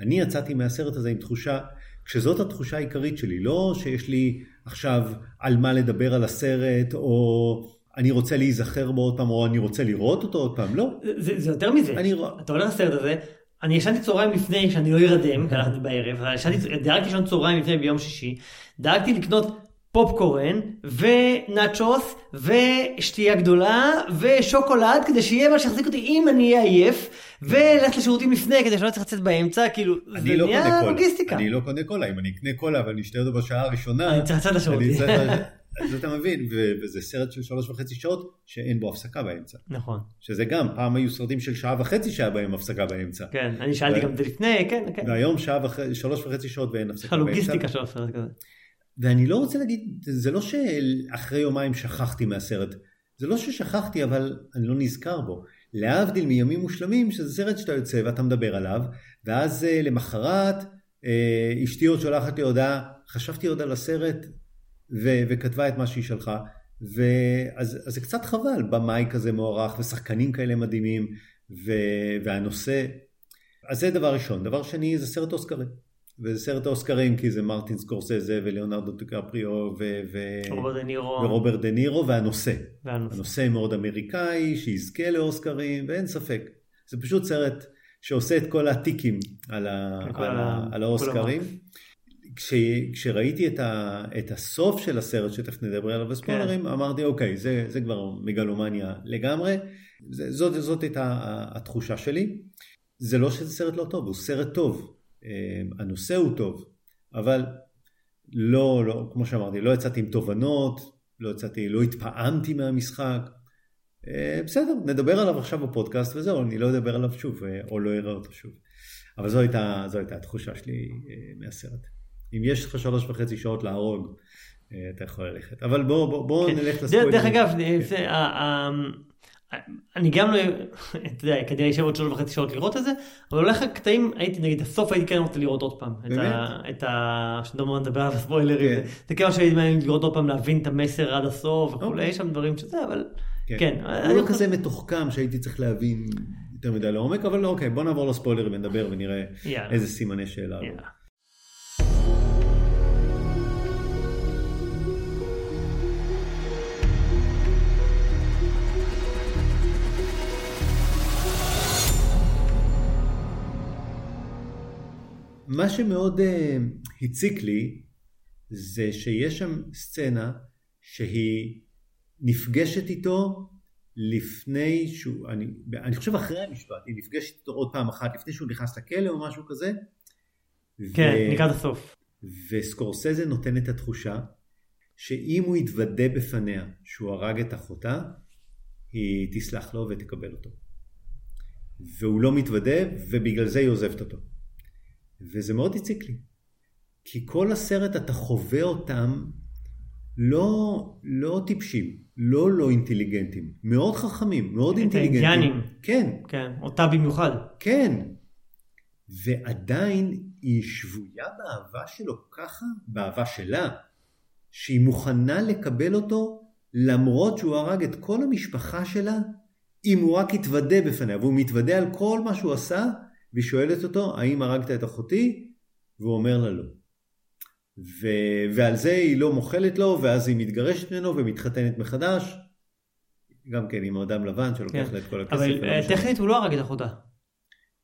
אני יצאתי מהסרט הזה עם תחושה, כשזאת התחושה העיקרית שלי, לא שיש לי עכשיו על מה לדבר על הסרט, או אני רוצה להיזכר בו עוד פעם, או אני רוצה לראות אותו עוד פעם, לא. זה, זה יותר מזה. אני אתה הולך לסרט הזה, אני ישנתי צהריים לפני שאני לא ארדם, כי הלכתי בערב, אבל ישנתי, דאגתי לישון צהריים לפני ביום שישי, דאגתי לקנות פופקורן ונאצ'וס ושתייה גדולה ושוקולד כדי שיהיה מה שיחזיק אותי אם אני אהיה עייף וללכת לשירותים לפני כדי שלא צריך לצאת באמצע כאילו זה לא נהיה. לוגיסטיקה. אני לא קונה קולה, אם אני אקנה קולה ואני אשתה אותו בשעה הראשונה, אני צריך לצאת לשירותים. אז אתה מבין, וזה סרט של שלוש וחצי שעות שאין בו הפסקה באמצע. נכון, שזה גם, פעם היו סרטים של שעה וחצי שהיה בהם הפסקה באמצע. כן, אני שאלתי ו- גם את זה לפני, כן, כן. והיום שלוש וחצי שעות ואין הפסקה באמצע. ואני לא רוצה להגיד, זה לא שאחרי יומיים שכחתי מהסרט. זה לא ששכחתי, אבל אני לא נזכר בו. להבדיל מימים מושלמים, שזה סרט שאתה יוצא ואתה מדבר עליו, ואז אה, למחרת אה, אשתי עוד שולחת לי הודעה, חשבתי עוד על הסרט, ו- וכתבה את מה שהיא שלחה. ואז אז זה קצת חבל, במאי כזה מוערך, ושחקנים כאלה מדהימים, ו- והנושא... אז זה דבר ראשון. דבר שני, זה סרט אוסקרים. וזה סרט האוסקרים כי זה מרטין סקורסזה וליאונרדו דקפריו ו-. ורוברט דה נירו והנושא. והנושא. הנושא מאוד אמריקאי, שיזכה לאוסקרים, ואין ספק. זה פשוט סרט שעושה את כל הטיקים על, ה- על ה- על האוסקרים. כש, כשראיתי את, ה, את הסוף של הסרט, שתכף נדבר עליו בספוילרים, כן. אמרתי, אוקיי, זה, זה כבר מגלומניה לגמרי. זה, זאת, זאת הייתה התחושה שלי. זה לא שזה סרט לא טוב, הוא סרט טוב. אה, הנושא הוא טוב, אבל לא, לא, כמו שאמרתי, לא יצאתי עם תובנות, לא יצאתי, לא התפעמתי מהמשחק. אה, בסדר, נדבר עליו עכשיו בפודקאסט וזהו, אני לא אדבר עליו שוב, אה, או לא אראה אותו שוב. אבל זו הייתה, זו הייתה התחושה שלי אה, מהסרט. אם יש לך שלוש וחצי שעות להרוג, אה, אתה יכול ללכת. אבל בוא, בוא, בוא כן. נלך לספוילרים. דרך אגב, כן. אני גם לא, אתה יודע, כנראה אשב עוד שלוש וחצי שעות לראות את זה, אבל הולך הקטעים, הייתי נגיד, הסוף הייתי כן רוצה לראות עוד פעם. באמת? את ה... שנדבר נדבר על הספוילרים. כן. זה כאילו שהייתי מעניין לראות עוד פעם, להבין את המסר עד הסוף וכולי, אוקיי. יש שם דברים שזה, אבל כן. הוא אני לא כזה מתוחכם שהייתי צריך להבין יותר מדי לעומק, אבל אוקיי, בוא נעבור לספוילרים ונדבר ונראה. איזה סימני שאלה. מה שמאוד uh, הציק לי זה שיש שם סצנה שהיא נפגשת איתו לפני שהוא, אני, אני חושב אחרי המשפט, היא נפגשת איתו עוד פעם אחת לפני שהוא נכנס לכלא או משהו כזה. כן, ו- לקראת הסוף. וסקורסזה נותן את התחושה שאם הוא יתוודה בפניה שהוא הרג את אחותה, היא תסלח לו ותקבל אותו. והוא לא מתוודה, ובגלל זה היא עוזבת אותו. וזה מאוד הציק לי. כי כל הסרט אתה חווה אותם לא, לא טיפשים, לא לא אינטליגנטים, מאוד חכמים, מאוד את אינטליגנטים. האינדיאנים. כן, כן, אותה במיוחד. כן. ועדיין היא שבויה באהבה שלו ככה, באהבה שלה, שהיא מוכנה לקבל אותו למרות שהוא הרג את כל המשפחה שלה, אם הוא רק יתוודה בפניה, והוא מתוודה על כל מה שהוא עשה, והיא שואלת אותו, האם הרגת את אחותי? והוא אומר לה לא. ו... ועל זה היא לא מוחלת לו, ואז היא מתגרשת ממנו ומתחתנת מחדש. גם כן עם אדם לבן שלוקח כן. לה את כל הכסף. אבל אה. טכנית הוא לא הרג את אחותה.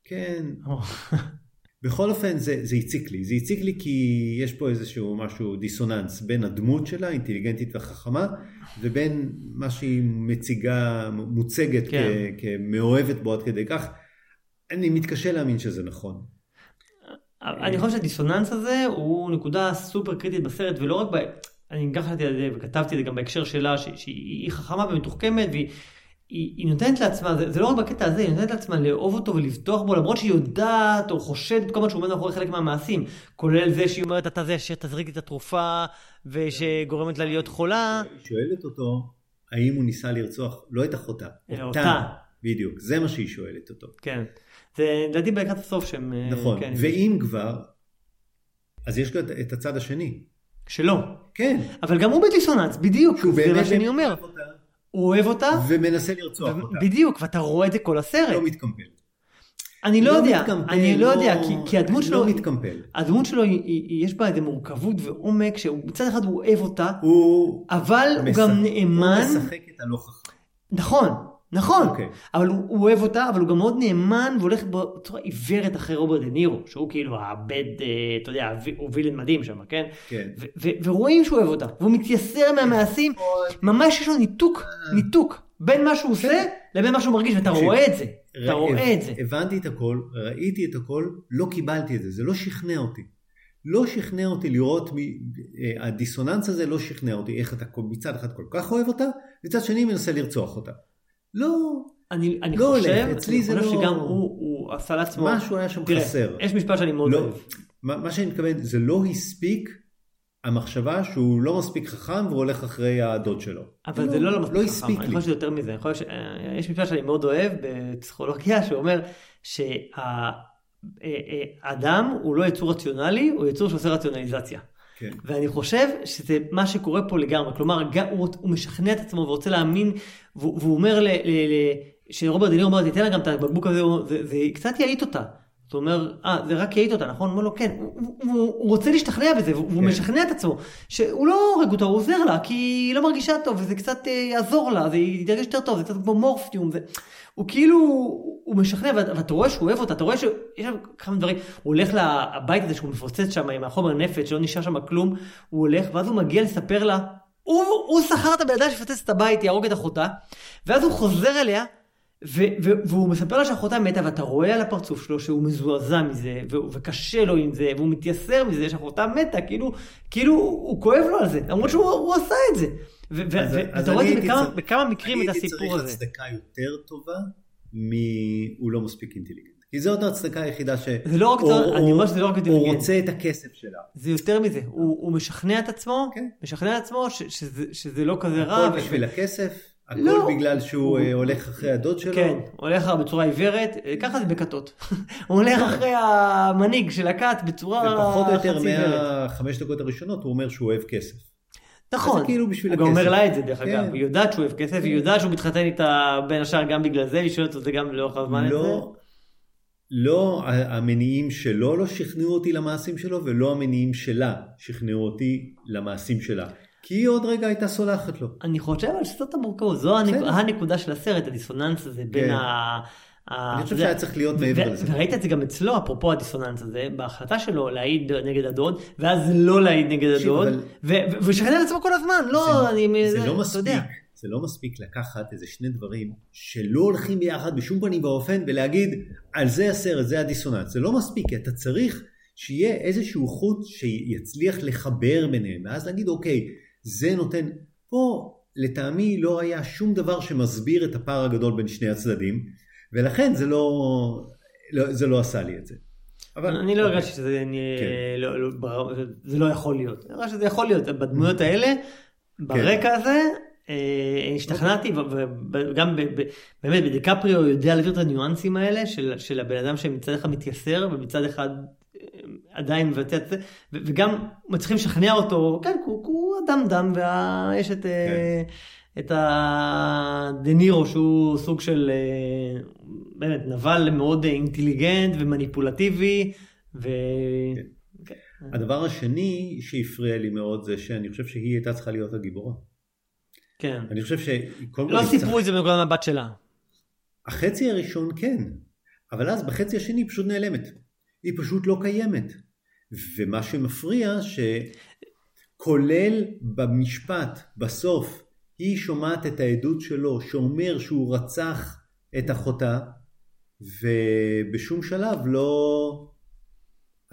כן, בכל אופן זה, זה הציק לי, זה הציק לי כי יש פה איזשהו משהו דיסוננס בין הדמות שלה, אינטליגנטית וחכמה, ובין מה שהיא מציגה, מוצגת כן. כ, כמאוהבת בו עד כדי כך. אני מתקשה להאמין שזה נכון. אני חושב שהדיסוננס הזה הוא נקודה סופר קריטית בסרט, ולא רק ב... אני חשבתי על זה וכתבתי את זה גם בהקשר שלה, ש- שהיא חכמה ומתוחכמת, והיא היא, היא נותנת לעצמה, זה, זה לא רק בקטע הזה, היא נותנת לעצמה לאהוב אותו ולבטוח בו, למרות שהיא יודעת או חושדת כל הזמן שהוא עומד מאחורי חלק מהמעשים, כולל זה שהיא אומרת, אתה זה שתזריק את התרופה, ושגורמת לה להיות חולה. היא שואלת אותו, האם הוא ניסה לרצוח, לא את אחותה, אלא אותה. אותה. בדיוק, זה מה שהיא שואלת אותו. כן. זה לדעתי לקראת הסוף שהם... אה, נכון, כן, ואם כבר, אז יש גם את- הצד השני. שלא. כן, אבל גם הוא בדיסוננס, בדיוק, זה מה שאני אומר. אותה, הוא אוהב אותה, ומנסה לרצוח אותה. בדיוק, ואתה רואה את זה כל הסרט. לא מתקמפל. אני לא יודע, מתקמפל, אני לא יודע, כי- כי הדמות שלו, לא מתקמפל. הדמות שלו, היא- היא- יש בה איזה מורכבות ועומק, שמצד אחד הוא אוהב אותה, הוא אבל הוא משחק- גם נאמן, הוא משחק את הלא חכם. נכון, נכון, אוקיי. אבל הוא הוא אוהב אותה, אבל הוא גם מאוד נאמן והולך בצורה עיוורת אחרי רוברט דה נירו, שהוא כאילו הבד, אה, אתה יודע, הוא וילן מדהים שם, כן? כן. ו- ו- ורואים שהוא אוהב אותה, והוא מתייסר מהמעשים, ממש יש לו ניתוק, ניתוק, בין מה שהוא עושה לבין מה שהוא מרגיש, ואתה רואה את זה, אתה רואה את זה. הבנתי את הכל, ראיתי את הכל, לא קיבלתי את זה, זה לא שכנע אותי. לא שכנע אותי לראות, מ- אה, הדיסוננס הזה לא שכנע אותי, איך אתה מצד אחד כל כך אוהב אותה, מצד שני מנסה לרצוח אותה. לא, אני, אני לא חושב, הולך, אצלי אני זה חושב לא- שגם הוא, הוא עשה לעצמו, משהו היה שם תראה, חסר. יש משפט שאני מאוד לא, אוהב, מה, מה שאני מתכוון, זה לא הספיק המחשבה שהוא לא מספיק חכם והוא הולך אחרי הדוד שלו. אבל זה לא לא מספיק לא חכם, הספיק אני לי. חושב שזה יותר מזה, אני חושב שיש משפט שאני מאוד אוהב בפסיכולוגיה, שאומר שהאדם הוא לא יצור רציונלי, הוא יצור שעושה רציונליזציה. כן. ואני חושב שזה מה שקורה פה לגמרי, כלומר הוא, הוא משכנע את עצמו ורוצה להאמין, והוא, והוא אומר ל, ל, ל, שרוברט דנירו אומר, תיתן לה גם את הבקבוק הזה, זה, זה קצת יעיט אותה. זאת אומרת, אה, זה רק יעיט אותה, נכון? אומר לו, כן, הוא, הוא, הוא, רוצה להשתכנע בזה, והוא כן. משכנע את עצמו, שהוא לא הורג אותה, הוא עוזר לה, כי היא לא מרגישה טוב, וזה קצת אה, יעזור לה, זה יתרגש יותר טוב, זה קצת כמו מורפיום, זה... הוא כאילו, הוא משכנע, ואת- ואתה רואה שהוא אוהב אותה, אתה רואה שיש שם כמה דברים, הוא הולך לבית הזה שהוא מפוצץ שם עם החומר נפץ, שלא נשאר שם כלום, הוא הולך, ואז הוא מגיע לספר לה, הוא, הוא שכר את הבן אדם שיפוצץ את הבית, יהרוג את אחותה, ואז הוא חוזר אליה, והוא מספר לה שאחותה מתה, ואתה רואה על הפרצוף שלו שהוא מזועזע מזה, וקשה לו עם זה, והוא מתייסר מזה שאחותה מתה, כאילו, כאילו הוא כואב לו על זה, למרות שהוא הוא עשה את זה. ואתה רואה את זה בכמה- מקרים את אני הייתי הסיפור צריך הזה. הצדקה יותר טובה מ"הוא לא מספיק אינטליגנט". כי זאת ההצדקה היחידה ש... זה לא רק, או- זה- אני או- אומר שזה לא רק הוא אינטליגנט. רוצה את הכסף שלה. זה יותר מזה, הוא, הוא משכנע את עצמו, כן. משכנע את עצמו ש, שזה, שזה לא כזה רע. הכל בשביל הכסף, הכל לא. בגלל שהוא אה, הולך אחרי הדוד שלו? כן, הולך בצורה עיוורת, אה, ככה זה בכתות. הוא הולך אחרי המנהיג של הכת בצורה ופחות או יותר חצי עיוורת. מהחמש דקות הראשונות הוא אומר שהוא אוהב כסף. נכון, זה כאילו בשביל הוא גם הכסף. אומר לה את זה דרך כן. אגב, היא יודעת שהוא אוהב כסף, היא יודעת שהוא מתחתן איתה בין השאר גם בגלל זה, והיא שואלת זה גם לאורך הזמן. את זה. לא, לא המניעים שלו לא שכנעו אותי למעשים שלו, ולא המניעים שלה שכנעו אותי למעשים שלה. כי היא עוד רגע הייתה סולחת לו. אני חושב אבל שזאת המורכבות, זו. הנקודה של הסרט, הדיסוננס הזה בין כן. ה... אני חושב שהיה צריך להיות מעבר לזה. וראית את זה גם אצלו, אפרופו הדיסוננס הזה, בהחלטה שלו להעיד נגד הדוד, ואז לא להעיד נגד הדוד, אבל- ו- ו- והוא ישכנע את עצמו כל הזמן, לא, אני... זה לא אתה מספיק. זה לא מספיק לקחת איזה שני דברים שלא הולכים ביחד בשום פנים ואופן ולהגיד על זה הסרט, זה הדיסוננס. זה לא מספיק, כי אתה צריך שיהיה איזשהו חוט שיצליח לחבר ביניהם, ואז להגיד אוקיי, זה נותן, פה לטעמי לא היה שום דבר שמסביר את הפער הגדול בין שני הצדדים, ולכן זה לא, לא, זה לא עשה לי את זה. אבל אני לא הרגשתי שזה כן. לא- לא- זה לא יכול להיות. אני הרגשתי שזה יכול להיות, בדמויות האלה, כן. ברקע הזה, אה, השתכנעתי, וגם ב- באמת בדיקפריו יודע להעביר את הניואנסים האלה של של הבן אדם שמצד אחד מתייסר ומצד אחד עדיין מבצע את זה, וגם מצליחים לשכנע אותו, כן, הוא- הוא אדם דם, ויש את... אה, את הדה נירו שהוא סוג של אה, באמת נבל מאוד אינטליגנט ומניפולטיבי ו... כן. הדבר השני שהפריע לי מאוד זה שאני חושב שהיא הייתה צריכה להיות הגיבורה. כן. אני חושב שקודם כל... לא סיפרו צריכה- את זה מנקודת המבט שלה. החצי הראשון כן, אבל אז בחצי השני היא פשוט נעלמת. היא פשוט לא קיימת. ומה שמפריע שכולל במשפט, בסוף, היא שומעת את העדות שלו שאומר שהוא רצח את אחותה, ובשום שלב לא...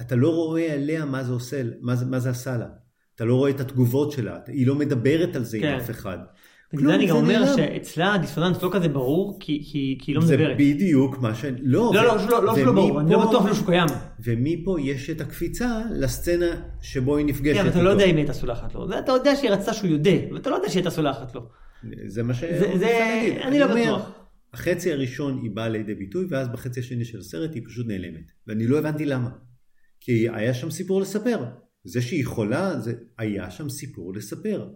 אתה לא רואה עליה מה זה עושה, מה זה, מה זה עשה לה. אתה לא רואה את התגובות שלה, היא לא מדברת על זה כן. עם אף אחד. בגלל זה אני גם זה אומר. שאצלה הדיסוננס לא כזה ברור כי כי- כי היא לא זה מדברת. בדיוק מה ש... לא, לא, לא, לא, לא שלא ברור, אני לא בטוח שהוא קיים. ומפה יש את הקפיצה לסצנה שבו היא נפגשת כן, אבל אתה איתו. לא יודע אם היא הייתה סולחת לו. זה אתה יודע שהיא רצתה שהוא יודה, ואתה לא יודע שהיא הייתה סולחת לו. זה מה ש... זה- זה- אני לא בטוח. החצי הראשון היא באה לידי ביטוי, ואז בחצי השני של הסרט היא פשוט נעלמת. ואני לא הבנתי למה. כי היה שם סיפור לספר. זה שהיא חולה, זה... היה שם סיפור לספר.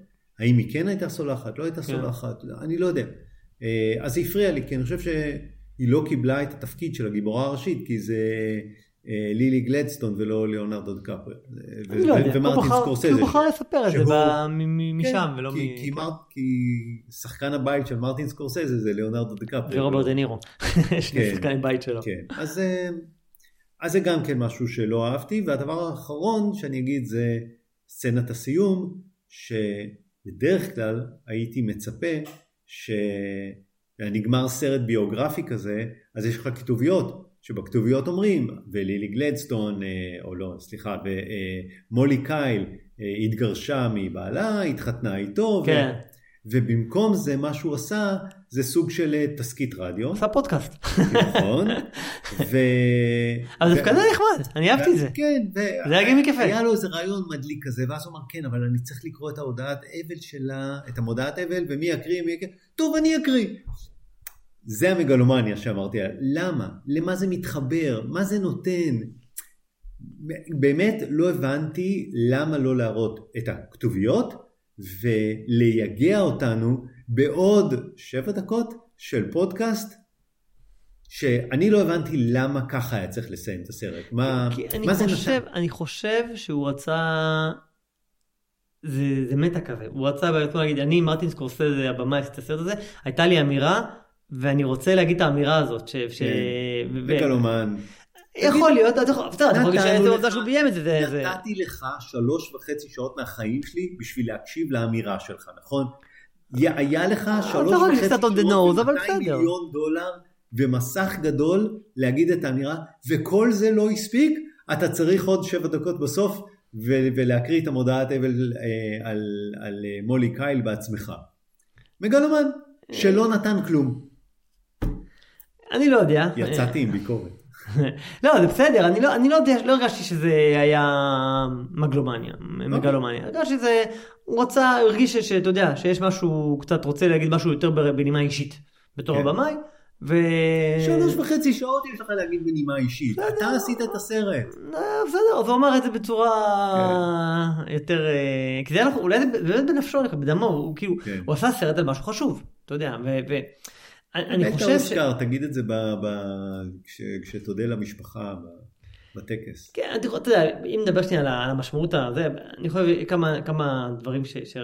האם היא כן הייתה סולחת, לא הייתה כן. סולחת, אני לא יודע. אה, אז זה הפריע לי, כי אני חושב שהיא לא קיבלה את התפקיד של הגיבורה הראשית, כי זה אה, לילי גלדסטון ולא ליאונרדו דקפרי. אני לא יודע, הוא בחר-. הוא בחר לספר את זה מ- משם כן, ולא מ... כי, כי, כן. מר, כי שחקן הבית של מרטין סקורסזה זה ליאונרדו דקפרי. ורוברט דה נירו. שני כן. שחקני בית שלו. כן, אז, אה, אז זה גם כן משהו שלא אהבתי, והדבר האחרון שאני אגיד זה סצנת הסיום, שבדרך כלל הייתי מצפה שנגמר סרט ביוגרפי כזה, אז יש לך כתוביות, שבכתוביות אומרים, ולילי גלדסטון, אה, או לא, סליחה, ומולי קייל אה, התגרשה מבעלה, התחתנה איתו, ו- כן. ובמקום זה מה שהוא עשה זה סוג של אה, תסקית רדיו, עשה פודקאסט. נכון, ו... אבל דווקא זה נחמד, אני אהבתי את זה. כן. זה היה גימיק יפה. היה לו איזה רעיון מדליק כזה, ואז הוא אמר, כן, אבל אני צריך לקרוא את ההודעת אבל שלה, את המודעת אבל, ומי יקריא, מי יקריא, טוב, אני אקריא. זה המגלומניה שאמרתי, למה? למה זה מתחבר? מה זה נותן? באמת לא הבנתי למה לא להראות את הכתוביות ולייגע אותנו בעוד שבע דקות של פודקאסט שאני לא הבנתי למה ככה היה צריך לסיים את הסרט. מה, מה זה חושב, נתן? אני חושב שהוא רצה... זה, זה מטה כזה, הוא רצה בעצמו להגיד, אני מרטין סקורסזה, הבמאי, עשיתי את הסרט הזה, הייתה לי אמירה, ואני רוצה להגיד את האמירה הזאת, ש... ש... ו- ו- מגלומן. יכול להיות, אתה יכול בסדר, אתה יכול להגיד לך- רוצה שהוא ביים את. זה- נתתי לך שלוש וחצי שעות מהחיים שלי בשביל להקשיב לאמירה שלך, נכון? היה לך שלוש יכול וחצי שעות nose, אבל ו-200 בסדר. מיליון דולר ומסך גדול להגיד את האמירה, וכל זה לא הספיק, אתה צריך עוד שבע דקות בסוף ולהקריא את המודעת אבל אה, על, על אה, מולי קייל בעצמך. מגלומן, שלא נתן כלום. אני לא יודע. יצאתי עם ביקורת. לא, זה בסדר, אני לא, אני לא יודע, לא הרגשתי שזה היה מגלומניה, מגלומניה. הרגשתי שזה, הוא רצה, הוא הרגיש שאתה יודע, שיש משהו, הוא קצת רוצה להגיד משהו יותר בנימה אישית, בתור כן. הבמאי. ו... שלוש וחצי שעות יש לך להגיד בנימה אישית. אתה עשית את הסרט. אה, בסדר, והוא אמר את זה בצורה כן. יותר, אה, כי זה היה, לך- אולי זה באמת בנפשו, בדמו, הוא כאילו, כן. הוא עשה סרט על משהו חשוב, אתה יודע, ואני בית חושב ש... תגיד את זה ב- ב- כש- כשתודה למשפחה ב- בטקס. כן, אני יכול, אתה יודע, אם נדבר שנייה על ה- המשמעות הזה, אני להביא כמה, כמה דברים ש... ש...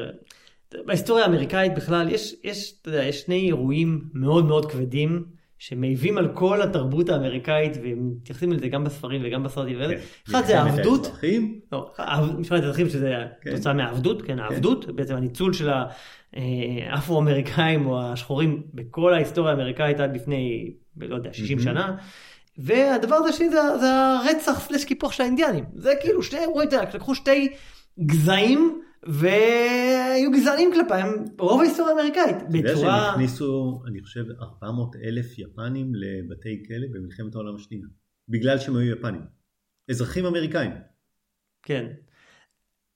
בהיסטוריה האמריקאית בכלל, יש, יש, אתה יודע, יש שני אירועים מאוד מאוד כבדים, שמעיבים על כל התרבות האמריקאית, ומתייחסים לזה גם בספרים וגם בסרטים. וזה. כן. אחד זה מלחמת העבדות, האזרחים, לא, משפט האזרחים שזה כן. תוצאה מהעבדות, כן, העבדות, בעצם הניצול של האפרו-אמריקאים או השחורים בכל ההיסטוריה האמריקאית עד לפני, לא יודע, 60 מהמם. שנה. והדבר השני זה, זה הרצח סלש קיפוח של האינדיאנים. זה כאילו שני אירועים, לקחו שתי גזעים והיו גזענים כלפיהם רוב ההיסטוריה האמריקאית. אתה יודע שהם בצורה... הכניסו, אני חושב, 400 אלף יפנים לבתי כלא במלחמת העולם השנייה. בגלל שהם היו יפנים. אזרחים אמריקאים. כן.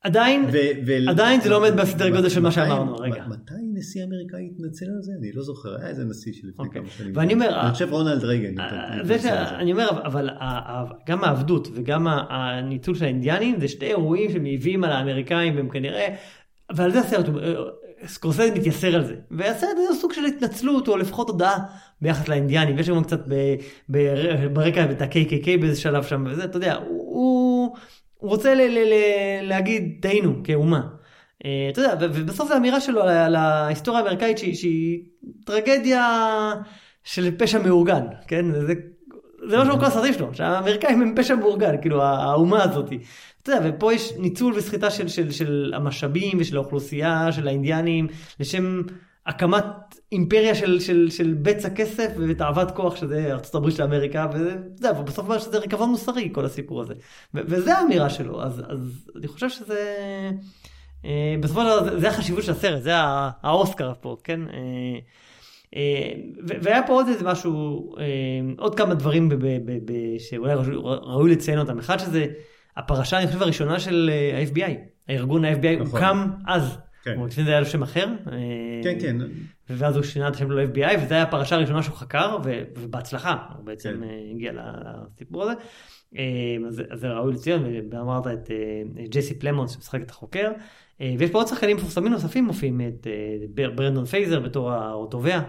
עדיין, ו- ו- עדיין זה לא עומד בסדר גודל של מה שאמרנו, רגע. מתי נשיא אמריקאי התנצל על זה? אני לא זוכר, היה איזה נשיא שלפני אוקיי. כמה שנים. ואני אומר, אני חושב רונלד רייגן. אה, אני אומר, אבל גם העבדות וגם הניצול של האינדיאנים זה שתי אירועים שמעיבים על האמריקאים והם כנראה, ועל זה הסרט, אה, סקורסזה מתייסר על זה. והסרט הזה הוא סוג של התנצלות או לפחות הודעה ביחס לאינדיאנים. יש גם קצת ברקע את ה-KKK באיזה שלב שם וזה, אתה יודע, הוא, הוא רוצה ל- ל- ל- להגיד טעינו כאומה. אה, אתה יודע, ובסוף זו אמירה שלו על ההיסטוריה האמריקאית שהיא- שהיא טרגדיה של פשע מאורגן, כן? זה, זה מה כל הסרטים שלו, שהאמריקאים הם פשע מאורגן, כאילו האומה הזאת. אתה יודע, ופה יש ניצול וסחיטה של, של, של המשאבים ושל האוכלוסייה, של האינדיאנים, לשם הקמת אימפריה של, של, של בצע כסף ותאוות כוח, שזה הברית של אמריקה, וזה, יודע, ובסוף אומר שזה ריקבון מוסרי, כל הסיפור הזה. וזה האמירה שלו, אז, אז אני חושב שזה... אה, בסופו של דבר זה- זה החשיבות של הסרט, זה האוסקר פה, כן? אה, אה, והיה פה עוד איזה משהו, אה, עוד כמה דברים ב- ב- ב- ב- שאולי ראוי- לציין אותם. אחד שזה הפרשה, אני חושב, הראשונה של אה, ה-FBI. הארגון ה-FBI נכון. הוקם אז. כן. הוא לפני זה היה לו שם אחר. אה, כן, כן. ואז הוא שינה את השם ל-FBI, וזו הייתה הפרשה הראשונה שהוא חקר, ובהצלחה, הוא בעצם כן. אה, הגיע לסיפור הזה. אה, אז זה ראוי לציון, ואמרת את ג'סי פלמונס שמשחק את החוקר, ויש פה עוד שחקנים מפורסמים נוספים מופיעים, את בר- ברנדן פרייזר בתור התובע,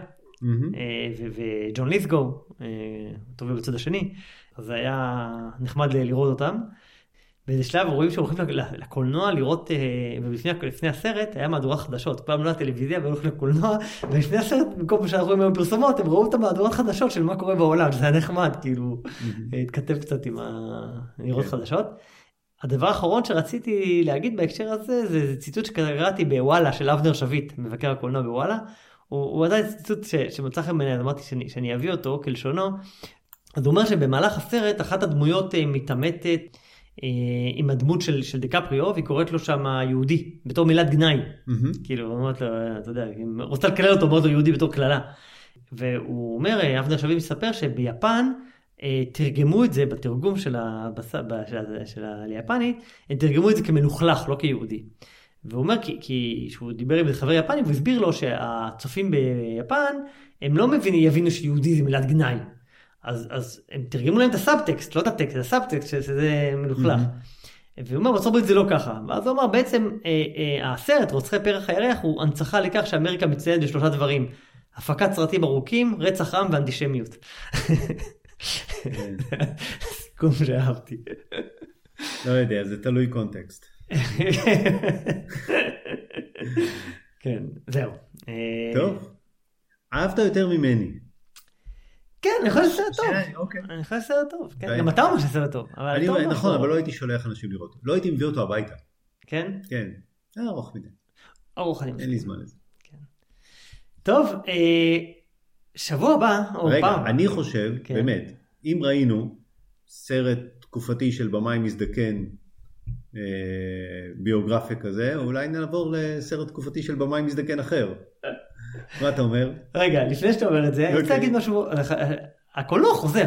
וג'ון ליסגו, התובע בצד השני, אז זה היה נחמד לראות אותם. באיזה שלב רואים שהולכים לק- לקולנוע לראות, אה, ולפני לפני הסרט היה מהדורת חדשות, פעם לא היה טלוויזיה והיו הולכים לקולנוע, ולפני הסרט, במקום שאנחנו רואים היום פרסומות, הם ראו את המהדורת חדשות של מה קורה בעולם, זה היה נחמד, כאילו, מהמם. התכתב קצת עם ה- לראות כן. חדשות. הדבר האחרון שרציתי להגיד בהקשר הזה, זה זה ציטוט שקראתי בוואלה של אבנר שביט, מבקר הקולנוע בוואלה. הוא, הוא עדיין ציטוט ש, שמצא חן בעיניי, אז אמרתי שאני, שאני אביא אותו כלשונו. אז הוא אומר שבמהלך הסרט אחת הדמויות אה, מתעמתת אה, עם הדמות של, של דיקפריו, והיא קוראת לו שם יהודי, בתור מילת גנאי. מהמם. כאילו, אומרת לו, אתה יודע, היא רוצה לקלל אותו, אומרת לו יהודי בתור קללה. והוא אומר, אה, אבנר שביט מספר שביפן אה, תרגמו את זה בתרגום של, הבס... של, ה- של ה... ליפנית, הם תרגמו את זה כמלוכלך, לא כיהודי. והוא אומר, כי, כי שהוא דיבר עם חבר יפני, והוא הסביר לו שהצופים ביפן, הם לא מבינים, יבינו שיהודי זה מילת גנאי. אז, אז הם תרגמו להם את הסאבטקסט, לא את הטקסט, את הסאבטקסט, שזה מלוכלך. והוא אומר, בארצות הברית זה לא ככה. ואז הוא אמר, בעצם אה, אה, הסרט, רוצחי פרח הירח, הוא הנצחה לכך שאמריקה מציינת בשלושה דברים. הפקת סרטים ארוכים, רצח עם ואנטישמיות. סיכום שאהבתי. לא יודע, זה תלוי קונטקסט. כן, זהו. אה, טוב. אהבת יותר ממני. כן, אני חושב שזה סרט טוב. שאלה, אוקיי. אני חושב שזה סרט טוב. כן. גם אתה אומר שזה סרט טוב. נכון, אבל לא הייתי שולח אנשים לראות. לא הייתי מביא אותו הביתה. כן? כן. זה היה ארוך מדי. ארוך אני אין מסכים. לי זמן לזה. טוב, אה, שבוע הבא, או רגע, פעם. אני חושב, כן. באמת, אם ראינו סרט תקופתי של במאי מזדקן, אה, ביוגרפיה כזה, אולי נעבור לסרט תקופתי של במאי מזדקן אחר. מה אתה אומר? רגע, לפני שאתה אומר את זה, אני רוצה אוקיי. להגיד משהו, הקולנוע חוזר.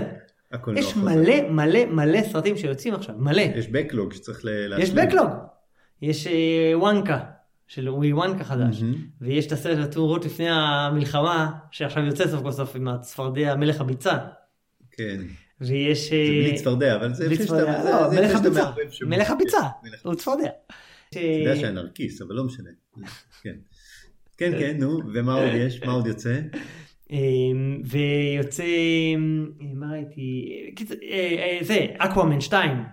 הקולנוע יש חוזר. מלא מלא מלא סרטים שיוצאים עכשיו, מלא. יש בקלוג שצריך ל- יש להשלים. בקלוג. יש אה, וואנקה, של ווי וואנקה חדש. ויש את הסרט לראות לפני המלחמה, שעכשיו יוצא סוף כל סוף עם הצפרדע מלך הביצה. כן. ויש... זה אה, בלי צפרדע, אבל זה בלי לפני צפרדע, לא, מלך הביצה. שמות. מלך הביצה. כן, הוא צפרדע. אתה יודע שהיה נרקיס, אבל לא משנה. כן. כן, כן, נו, ומה עוד יש? מה עוד יוצא? אמ, ויוצא, אמ, מה ראיתי, אה, אה, זה, אקוואמן 2,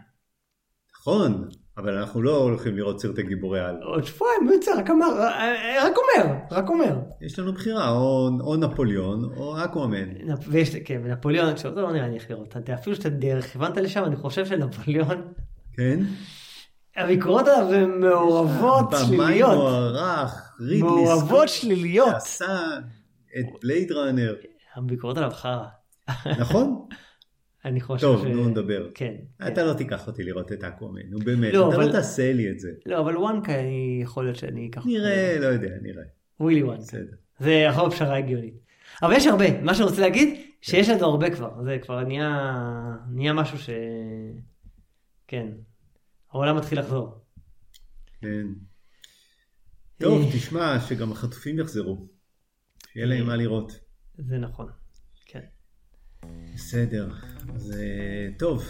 נכון, אבל אנחנו לא הולכים לראות סרטי גיבורי על. עוד שבועיים, הוא יוצא, רק אמר, אה, רק אומר, רק אומר. יש לנו בחירה, או, או נפוליאון או אקוואמן. ויש, כן, ונפוליאון, עכשיו, לא נראה לי איך לראות, אפילו שאתה דרך כיוונת לשם, אני חושב שנפוליאון, כן? הביקורות עליו הן מעורבות במאי שליליות, מוערך, רידלי מעורבות סקוט, שליליות, שעשה את בלייד ראנר. הביקורות עליו חרא, נכון? אני חושב טוב, ש... נו נדבר. כן. אתה לא תיקח אותי לראות את אקוואמן, נו באמת, לא, אתה אבל- לא תעשה לי את זה. לא, אבל וואנקה, אני- יכול להיות שאני אקח... נראה, לא יודע, נראה. ווילי וואנקה. בסדר. זה יכול פשרה הגיונית. אבל יש הרבה, מה שאני רוצה להגיד, שיש לנו הרבה כבר, זה כבר נהיה, נהיה משהו ש... כן, העולם מתחיל לחזור. כן. טוב, אה. תשמע, שגם החטופים יחזרו. שיהיה להם מה לראות. זה נכון, כן. בסדר, אז אה, טוב,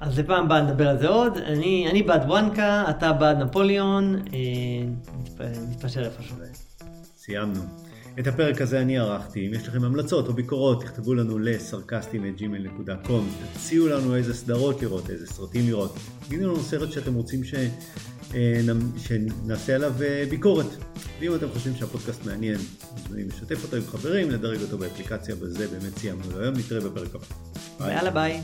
אז לפעם הבאה נדבר על זה עוד, אני, אני בעד וואנקה, אתה בעד נפוליאון, אה, נתפ- נתפשר איפשהו. סיימנו. את הפרק הזה אני ערכתי. אם יש לכם המלצות או ביקורות, תכתבו לנו לסרקסטים@gmail.com. תציעו לנו איזה סדרות לראות, איזה סרטים לראות. תגידו לנו סרט שאתם רוצים ש... אה, שנעשה עליו אה, ביקורת. ואם אתם חושבים שהפודקאסט מעניין, מוזמנים לשתף אותו עם חברים, לדרג אותו באפליקציה, בזה באמת סיימנו להיום. נתראה בפרק הבא. ביי. יאללה ביי.